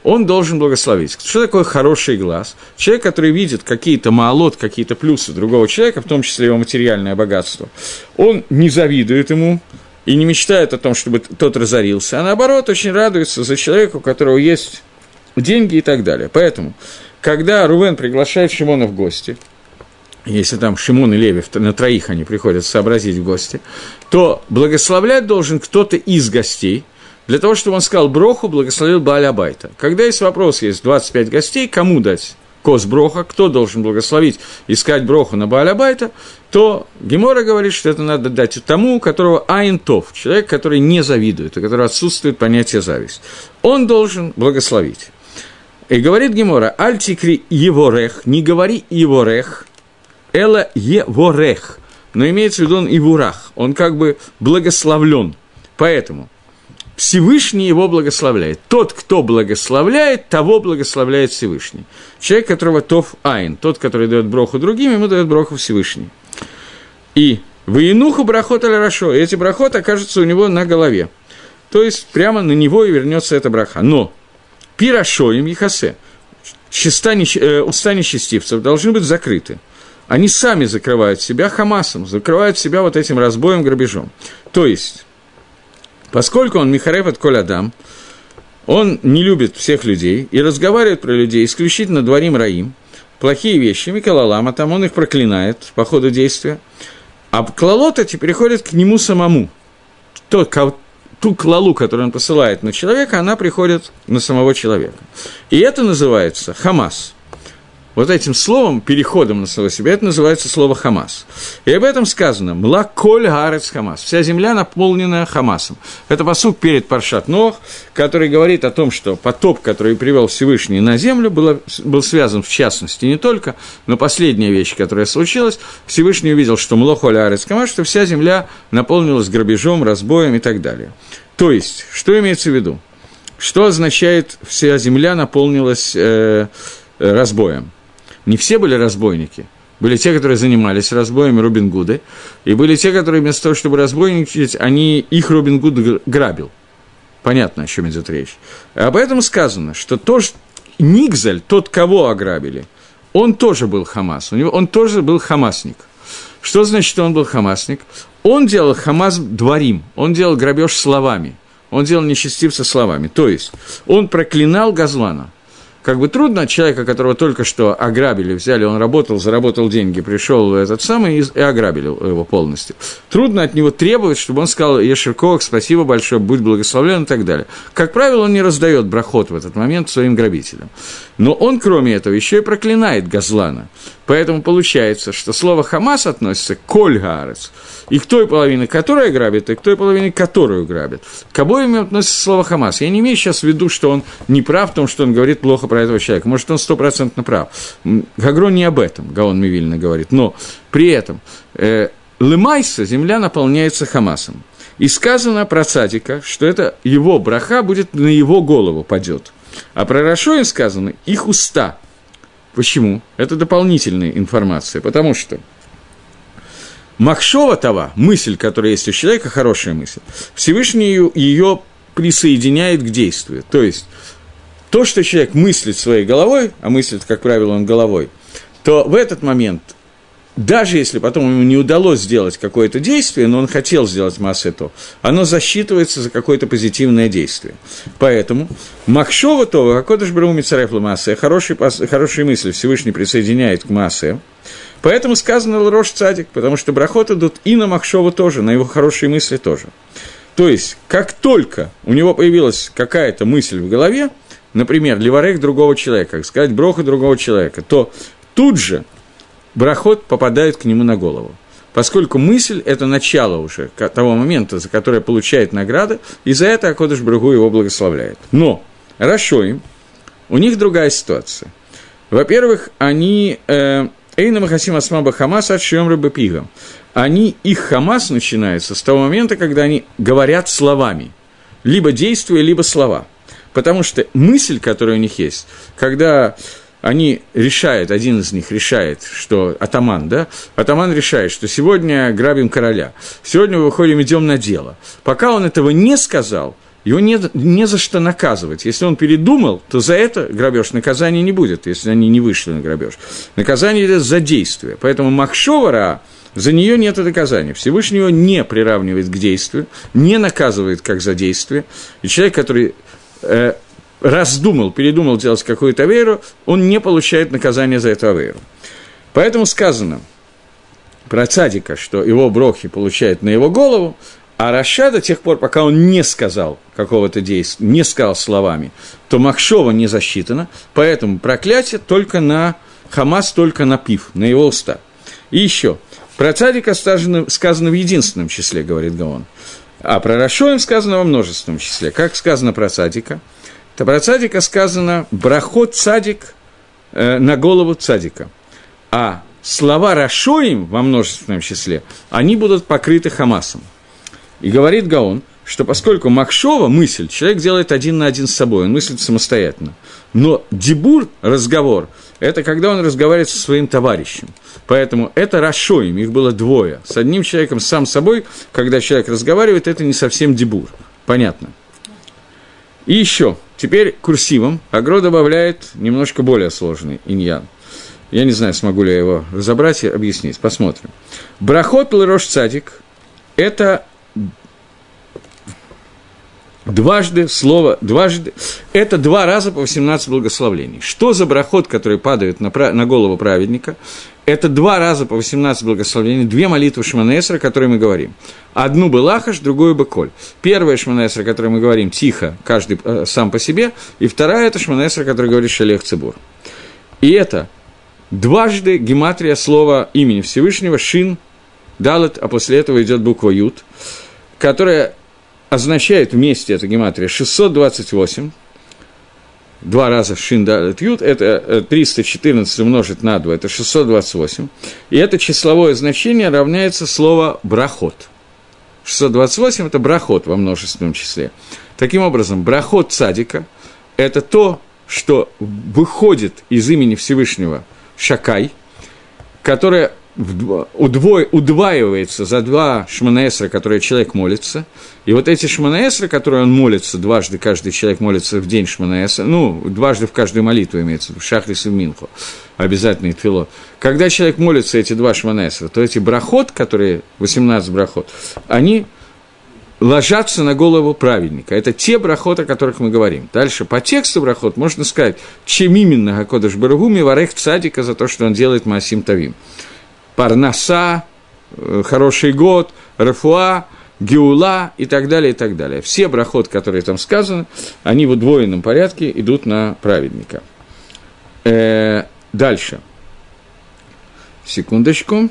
он должен благословить. Что такое хороший глаз? Человек, который видит какие-то маалот, какие-то плюсы другого человека, в том числе его материальное богатство, он не завидует ему, и не мечтает о том, чтобы тот разорился, а наоборот очень радуется за человека, у которого есть деньги и так далее. Поэтому, когда Рувен приглашает Шимона в гости, если там Шимон и Леви, на троих они приходят сообразить в гости, то благословлять должен кто-то из гостей, для того, чтобы он сказал Броху, благословил Бааля. Когда есть вопрос, есть 25 гостей, кому дать кос броха, кто должен благословить, искать броху на Баалябайта, то Гемора говорит, что это надо дать тому, у которого айнтов, человек, который не завидует, у которого отсутствует понятие зависть. Он должен благословить. И говорит Гемора, альтикри еворех, не говори еворех, эла еворех, но имеется в виду он ивурах, он как бы благословлен. Поэтому – Всевышний его благословляет. Тот, кто благословляет, того благословляет Всевышний. Человек, которого Тов Айн, тот, который дает броху другим, ему дает броху Всевышний. И Военуху брахот аля рашо, эти брахот окажутся у него на голове. То есть, прямо на него и вернется эта браха. Но пирашо им ехасе, чиста, э, уста нечестивцев должны быть закрыты. Они сами закрывают себя хамасом, закрывают себя вот этим разбоем, грабежом. То есть, Поскольку он Михарев от Колядам, он не любит всех людей и разговаривает про людей исключительно дворим раим, плохие вещи, Микалалама, там он их проклинает по ходу действия, а клалот эти переходят к нему самому. Тот, ту клалу, которую он посылает на человека, она приходит на самого человека. И это называется Хамас – вот этим словом, переходом на самого себя, это называется слово «хамас». И об этом сказано «млаколь гарец хамас». Вся земля наполнена хамасом. Это посук перед Паршат Нох, который говорит о том, что потоп, который привел Всевышний на землю, был, был связан в частности не только, но последняя вещь, которая случилась, Всевышний увидел, что «млохоль гарец хамас», что вся земля наполнилась грабежом, разбоем и так далее. То есть, что имеется в виду? Что означает «вся земля наполнилась э, э разбоем»? Не все были разбойники. Были те, которые занимались разбоями Робин Гуды, и были те, которые вместо того, чтобы разбойничать, они, их Робин Гуд грабил. Понятно, о чем идет речь. Об этом сказано, что то, Нигзаль, тот, кого ограбили, он тоже был Хамас, у него, он тоже был хамасник. Что значит, что он был хамасник? Он делал хамас дворим, он делал грабеж словами, он делал нечестивца словами. То есть, он проклинал Газлана – как бы трудно человека, которого только что ограбили, взяли, он работал, заработал деньги, пришел этот самый и, ограбили его полностью. Трудно от него требовать, чтобы он сказал Ешерковых, спасибо большое, будь благословлен и так далее. Как правило, он не раздает брахот в этот момент своим грабителям. Но он, кроме этого, еще и проклинает Газлана. Поэтому получается, что слово «хамас» относится к «коль гарец», и к той половине, которая грабит, и к той половине, которую грабит. К обоим относится слово «хамас». Я не имею сейчас в виду, что он не прав в том, что он говорит плохо про этого человека. Может, он стопроцентно прав. Гагрон не об этом, Гаон Мивильна говорит. Но при этом э, Лымайса, земля наполняется Хамасом. И сказано про цадика, что это его браха будет на его голову падет. А про Рашоин сказано их уста. Почему? Это дополнительная информация, потому что Махшова това, мысль, которая есть у человека, хорошая мысль, Всевышний ее присоединяет к действию. То есть, то, что человек мыслит своей головой, а мыслит, как правило, он головой, то в этот момент, даже если потом ему не удалось сделать какое-то действие, но он хотел сделать массу то, оно засчитывается за какое-то позитивное действие. Поэтому Махшова Това, Акодыш Брау Мицареф Массе, хорошие, хорошие мысли Всевышний присоединяет к массе, Поэтому сказано Лрош Цадик, потому что брахот идут и на Махшова тоже, на его хорошие мысли тоже. То есть, как только у него появилась какая-то мысль в голове, например, ливарех другого человека, сказать броха другого человека, то тут же брахот попадают к нему на голову. Поскольку мысль – это начало уже того момента, за которое получает награды, и за это Акодыш Брагу его благословляет. Но Рашоим, у них другая ситуация. Во-первых, они э, Эйна Махасим Асмаба Хамас от Шием Пигам. Они, их Хамас начинается с того момента, когда они говорят словами. Либо действия, либо слова. Потому что мысль, которая у них есть, когда они решают, один из них решает, что атаман, да, атаман решает, что сегодня грабим короля, сегодня выходим, идем на дело. Пока он этого не сказал, его не, не за что наказывать. Если он передумал, то за это грабеж наказания не будет, если они не вышли на грабеж. Наказание идет за действие. Поэтому Махшовара за нее нет наказания. Всевышний его не приравнивает к действию, не наказывает как за действие. И человек, который э, раздумал, передумал делать какую-то веру, он не получает наказание за эту веру. Поэтому сказано про цадика, что его брохи получает на его голову, а Раша до тех пор, пока он не сказал какого-то действия, не сказал словами, то Махшова не засчитано, поэтому проклятие только на Хамас, только на пив, на его уста. И еще, про цадика сказано, сказано в единственном числе, говорит Гаон, а про Рашоем сказано во множественном числе. Как сказано про цадика – то про цадика сказано «брахот цадик» э, на голову цадика. А слова «рашоим» во множественном числе, они будут покрыты Хамасом. И говорит Гаон, что поскольку Махшова, мысль, человек делает один на один с собой, он мыслит самостоятельно. Но дебур, разговор, это когда он разговаривает со своим товарищем. Поэтому это Рашоим, их было двое. С одним человеком сам собой, когда человек разговаривает, это не совсем дебур. Понятно. И еще, теперь курсивом Агро добавляет немножко более сложный иньян. Я не знаю, смогу ли я его разобрать и объяснить. Посмотрим. Брахот Лерош Цадик – это дважды слово, дважды, это два раза по 18 благословлений. Что за брахот, который падает на, на голову праведника? Это два раза по 18 благословений, две молитвы Шманесра, которые мы говорим. Одну бы лахаш, другую бы коль. Первая Шманесра, которую мы говорим тихо, каждый э, сам по себе, и вторая это Шманесра, который говорит Шалех Цибур. И это дважды гематрия слова имени Всевышнего Шин, Далет, а после этого идет буква Ют, которая означает вместе эта гематрия 628, два раза шин далит ют, это 314 э, умножить на 2, это 628. И это числовое значение равняется слово брахот. 628 – это брахот во множественном числе. Таким образом, брахот цадика – это то, что выходит из имени Всевышнего Шакай, которое удвой, удваивается за два шманаэсра, которые человек молится. И вот эти шманаэсры, которые он молится, дважды каждый человек молится в день шманаэсра, ну, дважды в каждую молитву имеется, в шахрис и в минху, обязательный твило. Когда человек молится эти два шманаэсра, то эти брахот, которые, 18 брахот, они ложатся на голову праведника. Это те брахот, о которых мы говорим. Дальше, по тексту брахот можно сказать, чем именно Гакодыш Барагуми варех цадика за то, что он делает Масим Тавим. Парнаса, э, хороший год, Рафуа, Геула и так далее, и так далее. Все брахот, которые там сказаны, они в удвоенном порядке идут на праведника. Э, дальше. Секундочку.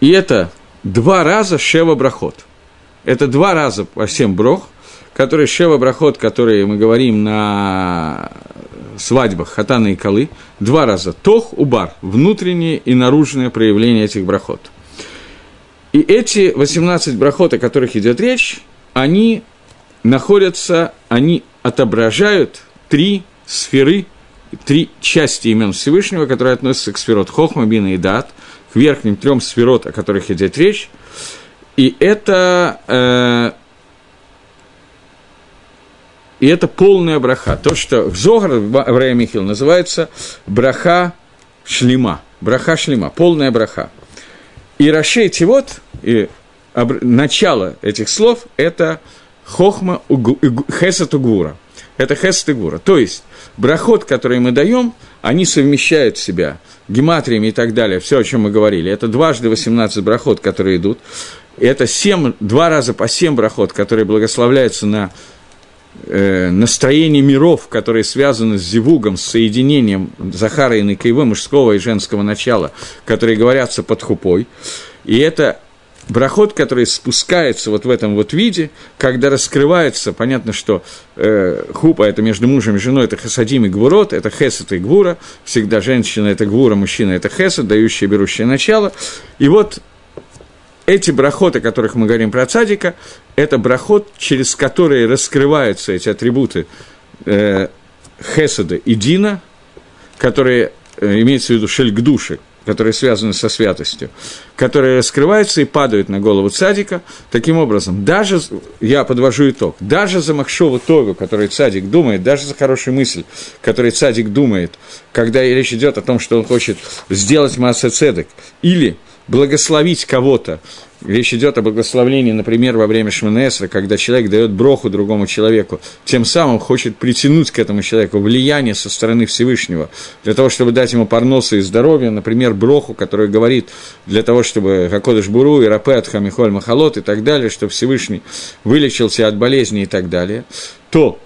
И это два раза Шева Брахот. Это два раза по всем брох, которые Шева Брахот, которые мы говорим на свадьбах Хатана и Калы два раза. Тох, убар, внутреннее и наружное проявление этих брахот. И эти 18 брахот, о которых идет речь, они находятся, они отображают три сферы, три части имен Всевышнего, которые относятся к сферот Хохма, Бина и Дат, к верхним трем сферот, о которых идет речь. И это э, и это полная браха. То, что в Зогар, Авраам Михил, называется браха шлима. Браха шлима, полная браха. И Рашей Тивот, и начало этих слов – это хохма хесет угура. Это хесет угура. То есть, брахот, который мы даем, они совмещают в себя гематриями и так далее, все, о чем мы говорили. Это дважды 18 брахот, которые идут. Это 7, два раза по 7 брахот, которые благословляются на э, настроение миров, которые связаны с зивугом, с соединением Захара и Накаева, мужского и женского начала, которые говорятся под хупой. И это брахот, который спускается вот в этом вот виде, когда раскрывается, понятно, что э, хупа – это между мужем и женой, это хасадим и гвурот, это хесед и гвура, всегда женщина – это гвура, мужчина – это хесед, дающее берущее начало. И вот эти брахоты, о которых мы говорим про цадика, это брахот, через которые раскрываются эти атрибуты э, хеседа и дина, которые э, имеется в виду шельгдуши, которые связаны со святостью, которые раскрываются и падают на голову цадика. Таким образом, даже, я подвожу итог, даже за Махшову Тогу, который цадик думает, даже за хорошую мысль, которую цадик думает, когда речь идет о том, что он хочет сделать масса цедек, или благословить кого-то, Речь идет о благословлении, например, во время Шманесра, когда человек дает броху другому человеку, тем самым хочет притянуть к этому человеку влияние со стороны Всевышнего, для того, чтобы дать ему парносу и здоровье, например, броху, который говорит для того, чтобы Хакодыш Буру, и Рапет, Хамихоль Махалот и так далее, чтобы Всевышний вылечился от болезни и так далее, то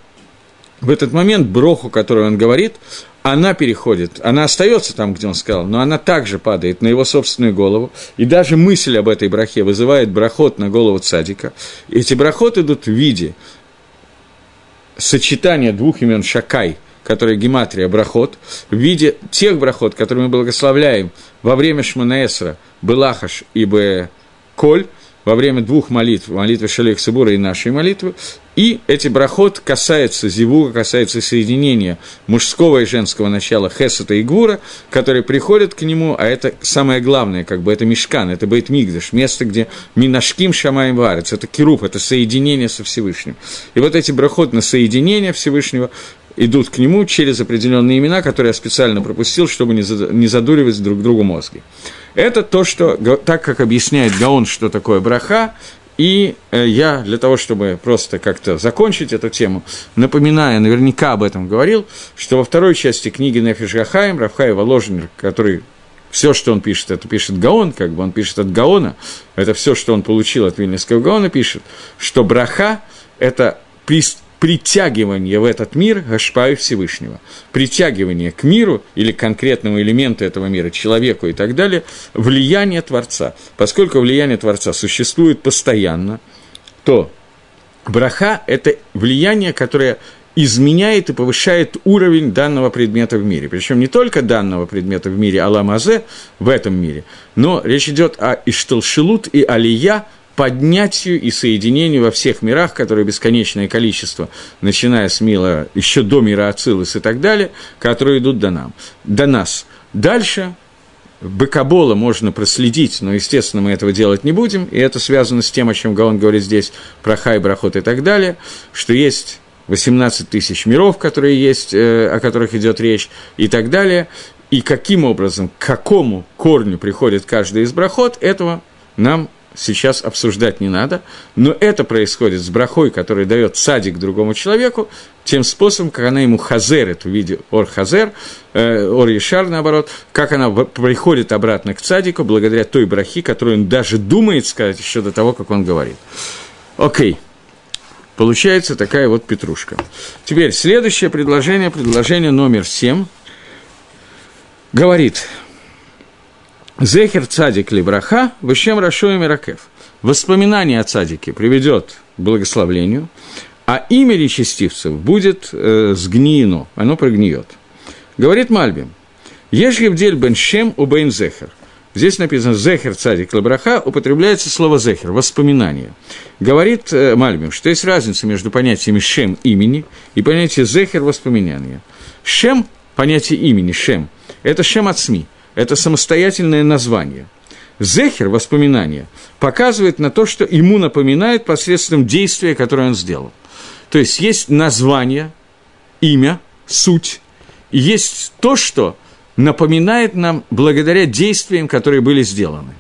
в этот момент броху, которую он говорит, она переходит, она остается там, где он сказал, но она также падает на его собственную голову, и даже мысль об этой брахе вызывает брахот на голову цадика. Эти брахот идут в виде сочетания двух имен Шакай, которые гематрия брахот, в виде тех брахот, которые мы благословляем во время Шманаэсра, Белахаш и Бе Коль, во время двух молитв, молитвы Шалех Сибура и нашей молитвы, и эти брахот касается зивуга, касается соединения мужского и женского начала Хесата и Гура, которые приходят к нему, а это самое главное, как бы это Мешкан, это Бейт Мигдаш, место, где Минашким Шамаем Варец, это Кируп, это соединение со Всевышним. И вот эти брахот на соединение Всевышнего идут к нему через определенные имена, которые я специально пропустил, чтобы не задуривать друг другу мозги. Это то, что, так как объясняет Гаон, что такое браха, и э, я для того, чтобы просто как-то закончить эту тему, напоминая, наверняка об этом говорил, что во второй части книги Нефиш Гахаем Рафхай Воложнер, который все, что он пишет, это пишет Гаон, как бы он пишет от Гаона, это все, что он получил от Вильнинского Гаона, пишет, что браха – это притягивание в этот мир Гашпаю Всевышнего, притягивание к миру или к конкретному элементу этого мира, человеку и так далее, влияние Творца. Поскольку влияние Творца существует постоянно, то браха – это влияние, которое изменяет и повышает уровень данного предмета в мире. Причем не только данного предмета в мире Аламазе, в этом мире, но речь идет о Ишталшилут и Алия – поднятию и соединению во всех мирах, которые бесконечное количество, начиная с мира, еще до мира Ацилус и так далее, которые идут до, нам, до нас. Дальше Быкабола можно проследить, но, естественно, мы этого делать не будем, и это связано с тем, о чем Гаон говорит здесь, про хай, брахот и так далее, что есть 18 тысяч миров, которые есть, э, о которых идет речь, и так далее, и каким образом, к какому корню приходит каждый из брахот, этого нам сейчас обсуждать не надо, но это происходит с брахой, который дает садик другому человеку, тем способом, как она ему хазерит в виде ор-хазер, э, ор-ешар, наоборот, как она приходит обратно к садику благодаря той брахи, которую он даже думает сказать еще до того, как он говорит. Окей. Получается такая вот петрушка. Теперь следующее предложение, предложение номер семь, говорит – Зехер цадик либраха, вышем рашо и миракев. Воспоминание о цадике приведет к благословлению, а имя нечестивцев будет э, сгниено, оно прогниет. Говорит Мальбим, Ешь Евдель бен Шем у бен Зехер. Здесь написано «зехер цадик лабраха», употребляется слово «зехер», «воспоминание». Говорит э, Мальбим, что есть разница между понятиями «шем» – имени и понятием «зехер» – воспоминания. «Шем» – понятие имени, «шем» – это «шем от СМИ», это самостоятельное название. Зехер, воспоминание, показывает на то, что ему напоминает посредством действия, которое он сделал. То есть есть название, имя, суть, и есть то, что напоминает нам благодаря действиям, которые были сделаны.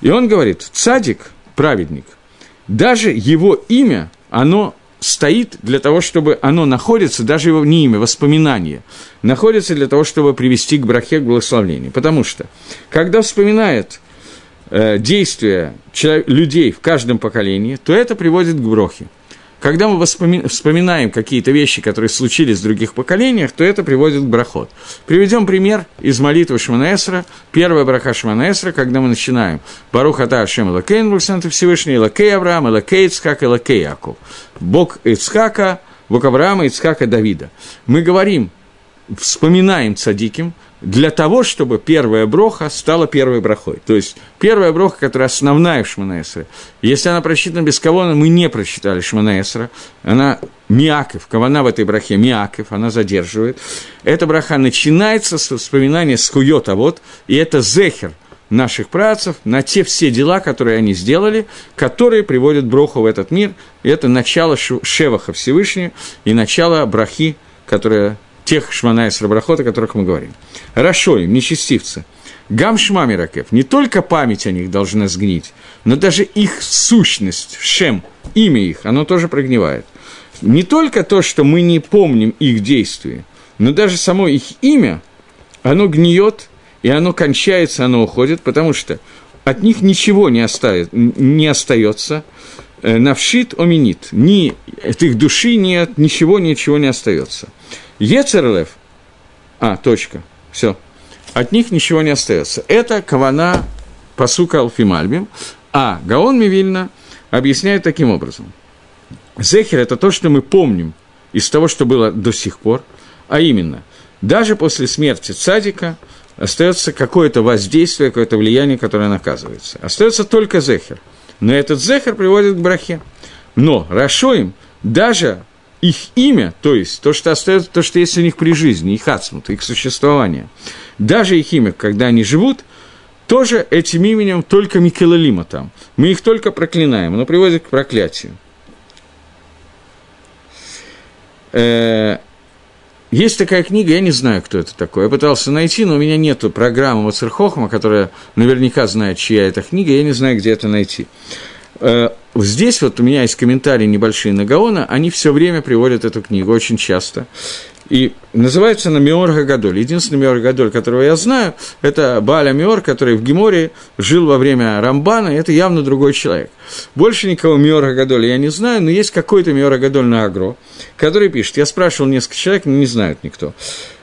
И он говорит, цадик, праведник, даже его имя, оно стоит для того, чтобы оно находится, даже его не имя, воспоминание, находится для того, чтобы привести к брахе, к благословлению. Потому что, когда вспоминает э, действия людей в каждом поколении, то это приводит к брохе. Когда мы вспоминаем какие-то вещи, которые случились в других поколениях, то это приводит к брахот. Приведем пример из молитвы Шманаэсра, первая браха Шманаэсра, когда мы начинаем Барух Ата Ашем Элакейн, Бухсанты Всевышний, Элакей Авраам, Элакей Ицхак, Элакей Яков. Бог Ицхака, Бог Авраама, Ицхака, Давида. Мы говорим, вспоминаем цадиким, для того, чтобы первая броха стала первой брахой. То есть первая броха, которая основная в Шманаэсре. Если она прочитана без кавона, мы не прочитали Шманаэсра, она миаков, кавана в этой брахе миаков, она задерживает. Эта браха начинается с воспоминания скуйота вот, и это зехер наших працев на те все дела, которые они сделали, которые приводят броху в этот мир. И это начало Шеваха Всевышнего и начало брахи, которая тех шмана и срабрахот, о которых мы говорим. Рашоим, нечестивцы. Гам шмамиракев, не только память о них должна сгнить, но даже их сущность, шем, имя их, оно тоже прогнивает. Не только то, что мы не помним их действия, но даже само их имя, оно гниет, и оно кончается, оно уходит, потому что от них ничего не, оставит, не остается, навшит оминит, ни от их души нет, ничего, ничего не остается. Ецерлев, а, точка, все, от них ничего не остается. Это кавана посука алфимальбим, а Гаон Мивильна объясняет таким образом. Зехер – это то, что мы помним из того, что было до сих пор, а именно, даже после смерти цадика остается какое-то воздействие, какое-то влияние, которое наказывается. Остается только зехер. Но этот зехер приводит к брахе. Но Рашоим, даже их имя, то есть то, что остается, то, что есть у них при жизни, их ацмут, их существование, даже их имя, когда они живут, тоже этим именем только Микелалима там. Мы их только проклинаем, оно приводит к проклятию. Есть такая книга, я не знаю, кто это такой. Я пытался найти, но у меня нет программы Мацерхохма, которая наверняка знает, чья это книга, я не знаю, где это найти. Э, здесь вот у меня есть комментарии небольшие на Гаона, они все время приводят эту книгу, очень часто. И называется она Миор Гагадоль. Единственный Миор Гагадоль, которого я знаю, это Баля Миор, который в Геморе жил во время Рамбана, и это явно другой человек. Больше никого Миор Гагадоль я не знаю, но есть какой-то Миор Гагадоль на Агро, который пишет, я спрашивал несколько человек, но не знают никто.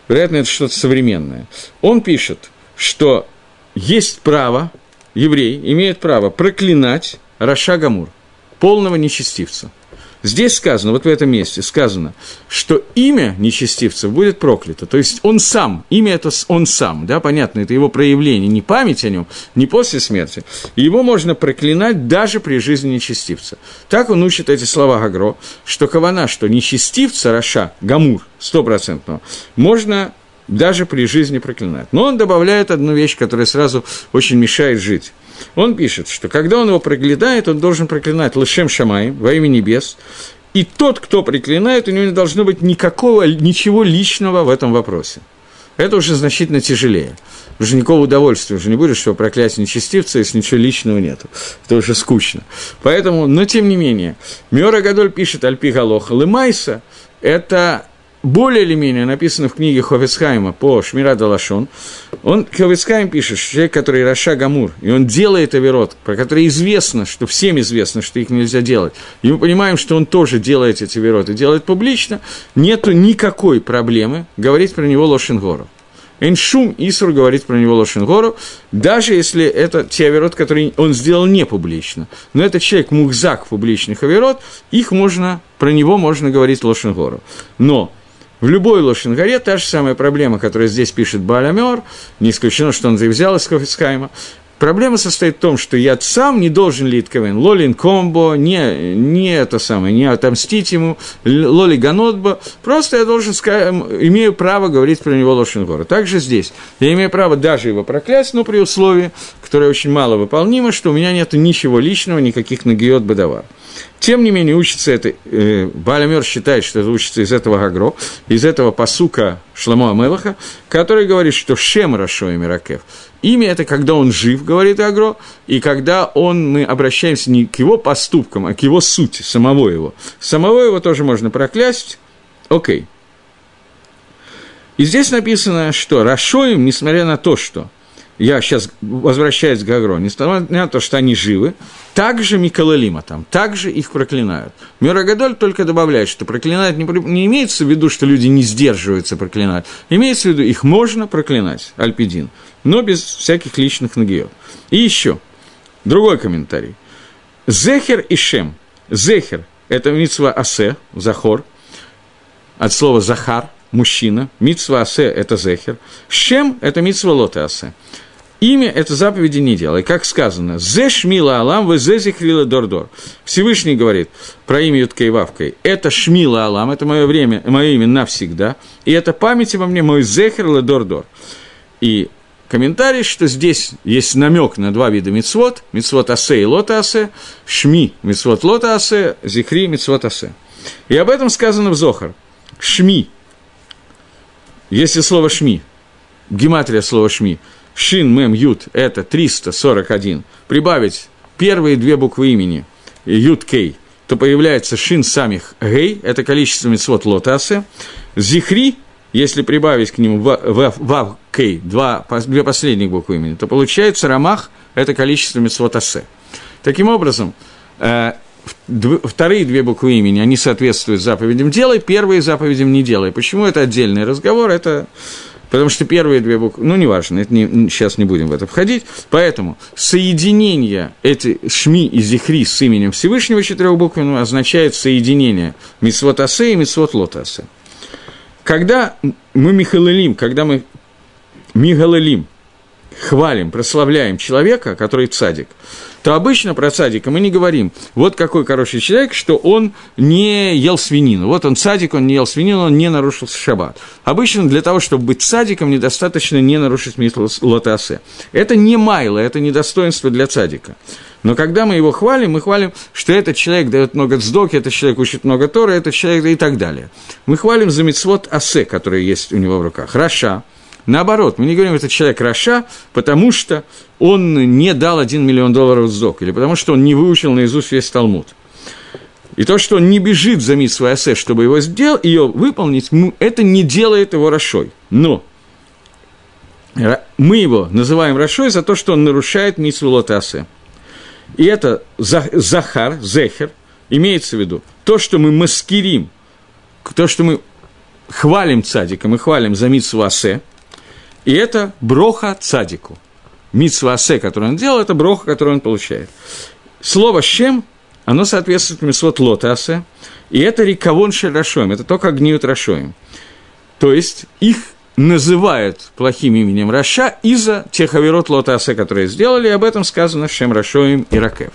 Вероятно, это что-то современное. Он пишет, что есть право, еврей имеет право проклинать Раша Гамур, полного нечестивца. Здесь сказано, вот в этом месте сказано, что имя нечестивца будет проклято. То есть он сам, имя это он сам, да, понятно, это его проявление, не память о нем, не после смерти. его можно проклинать даже при жизни нечестивца. Так он учит эти слова Гагро, что кавана, что нечестивца, Раша, Гамур, стопроцентного, можно даже при жизни проклинать. Но он добавляет одну вещь, которая сразу очень мешает жить. Он пишет, что когда он его проклинает, он должен проклинать Лышем Шамай во имя небес, и тот, кто проклинает, у него не должно быть никакого, ничего личного в этом вопросе. Это уже значительно тяжелее. Уже никакого удовольствия уже не будет, что проклятие нечестивца, если ничего личного нет. Это уже скучно. Поэтому, но тем не менее, Миора Гадоль пишет Альпи Галоха Лымайса – это более или менее написано в книге Хофицхайма по Шмира Далашон, он, Хофицхайм пишет, что человек, который Раша Гамур, и он делает Аверот, про который известно, что всем известно, что их нельзя делать, и мы понимаем, что он тоже делает эти Авероты, делает публично, нету никакой проблемы говорить про него Лошенгору. Эншум Исур говорит про него Лошенгору, даже если это те аверот, которые он сделал не публично. Но это человек мухзак публичных аверот, их можно, про него можно говорить Лошенгору. Но в любой Лошенгаре та же самая проблема, которая здесь пишет Балямер, не исключено, что он взял из Хофицхайма. Проблема состоит в том, что я сам не должен литковен, лолин комбо, не, не это самое, не отомстить ему, лоли ганотбо, просто я должен, имею право говорить про него лошенгора. Также здесь. Я имею право даже его проклясть, но при условии, которое очень мало выполнимо, что у меня нет ничего личного, никаких нагиот бадавар. Тем не менее, учится это, э, Балямер считает, что это учится из этого Гагро, из этого посука Шламо Амелаха, который говорит, что Шем Рашо и Миракев. Имя это когда он жив, говорит Агро, и когда он, мы обращаемся не к его поступкам, а к его сути, самого его. Самого его тоже можно проклясть. Окей. И здесь написано, что Рашоим, несмотря на то, что я сейчас возвращаюсь к Гагро, несмотря на то, что они живы, также Микалалима там, также их проклинают. Мирагадоль только добавляет, что проклинать не, не имеется в виду, что люди не сдерживаются проклинать, имеется в виду, их можно проклинать, Альпидин, но без всяких личных нагиев. И еще, другой комментарий. Зехер и Шем. Зехер – это митсва асе, захор, от слова захар, мужчина. Митсва асе – это зехер. Шем – это митсва лота асе. Имя – это заповеди не делай. Как сказано, «Зе шмила алам, вы зе зихрила дордор». Всевышний говорит про имя Юткой Вавкой. Это шмила алам, это мое, время, мое имя навсегда. И это память во мне мой зехр дордор. И комментарий, что здесь есть намек на два вида мицвод, мицвод асе и лота асе, шми мицвод лота асе, зихри мицвод асе. И об этом сказано в Зохар. Шми. Если слово шми, гематрия слова шми – Шин Мем Ют – это 341. Прибавить первые две буквы имени Ют Кей, то появляется Шин Самих Гей, это количество мецвод лотасы. Зихри, если прибавить к нему Вав Кей, два, две последних буквы имени, то получается Рамах – это количество асе. Таким образом, э, вторые две буквы имени, они соответствуют заповедям «делай», первые заповедям «не делай». Почему это отдельный разговор? Это Потому что первые две буквы, ну, неважно, это не, сейчас не будем в это входить. Поэтому соединение эти шми и зихри с именем Всевышнего четырехбуквенного означает соединение митцвот асе и митцвот лот асе. Когда мы михалелим, когда мы мигалелим, хвалим, прославляем человека, который цадик, то обычно про цадика мы не говорим, вот какой хороший человек, что он не ел свинину. Вот он цадик, он не ел свинину, он не нарушил шаббат. Обычно для того, чтобы быть цадиком, недостаточно не нарушить מצוות לא תעשה. Это не מעלה, это не достоинство для цадика. Но когда мы его хвалим, мы хвалим, что этот человек дает много цдоки, этот человек учит много Тора, этот человек и так далее. Мы хвалим за מצוות עשה, который есть у него в руках. רשע, Наоборот, мы не говорим, это человек רשע, потому что он не дал 1 миллион долларов цдоки, или потому что он не выучил наизусть весь Талмуд. И то, что он не бежит за свой асе, чтобы его сделать, ее выполнить, это не делает его Рашой. Но мы его называем Рашой за то, что он нарушает митсву асе. И это Захар, Зехер, имеется в виду то, что мы маскирим, то, что мы хвалим цадика, мы хвалим за митсву асе – и это броха цадику. Митсва асе, который он делал, это броха, который он получает. Слово «щем», оно соответствует митсвот лотасе, и это рикавон шерашоем, это то, как гниют рашоем. То есть их называют плохим именем Раша из-за тех аверот лотасе, которые сделали, и об этом сказано в Шем Рашоим и Ракев.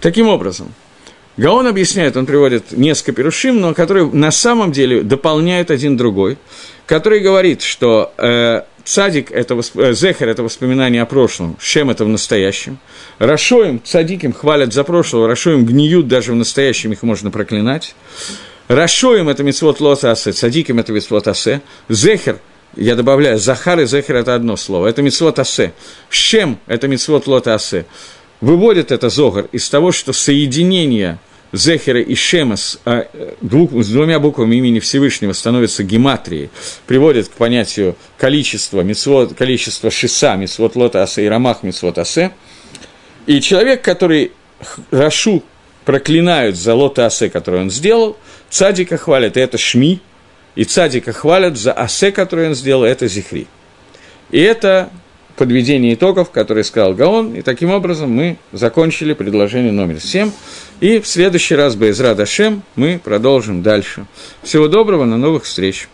Таким образом, Гаон объясняет, он приводит несколько перушим, но которые на самом деле дополняют один другой, который говорит, что э, Цадик – это восп... Э, Зехер – это воспоминание о прошлом, Шем – это в настоящем. Рашоем, цадиким хвалят за прошлое, Рашоем гниют, даже в настоящем их можно проклинать. Рашоем – это митцвот лотасе, цадиким – это митцвот асе. Зехер – я добавляю, Захар и Зехер – это одно слово, это митцвот асе. Шем – это митцвот лотасе. Выводит это Зогар из того, что соединение – Зехера и Шема с, а, двух, с двумя буквами имени Всевышнего становится гематрией, приводит к понятию количества, митцвот, количества шиса, митцвот лота асе и рамах митцвот асе. И человек, который Рашу проклинают за лота асе, который он сделал, цадика хвалят, и это шми, и цадика хвалят за асе, который он сделал, это зихри. И это подведение итогов, которые сказал Гаон, и таким образом мы закончили предложение номер 7. И в следующий раз, Байзра Дашем, мы продолжим дальше. Всего доброго, на новых встреч!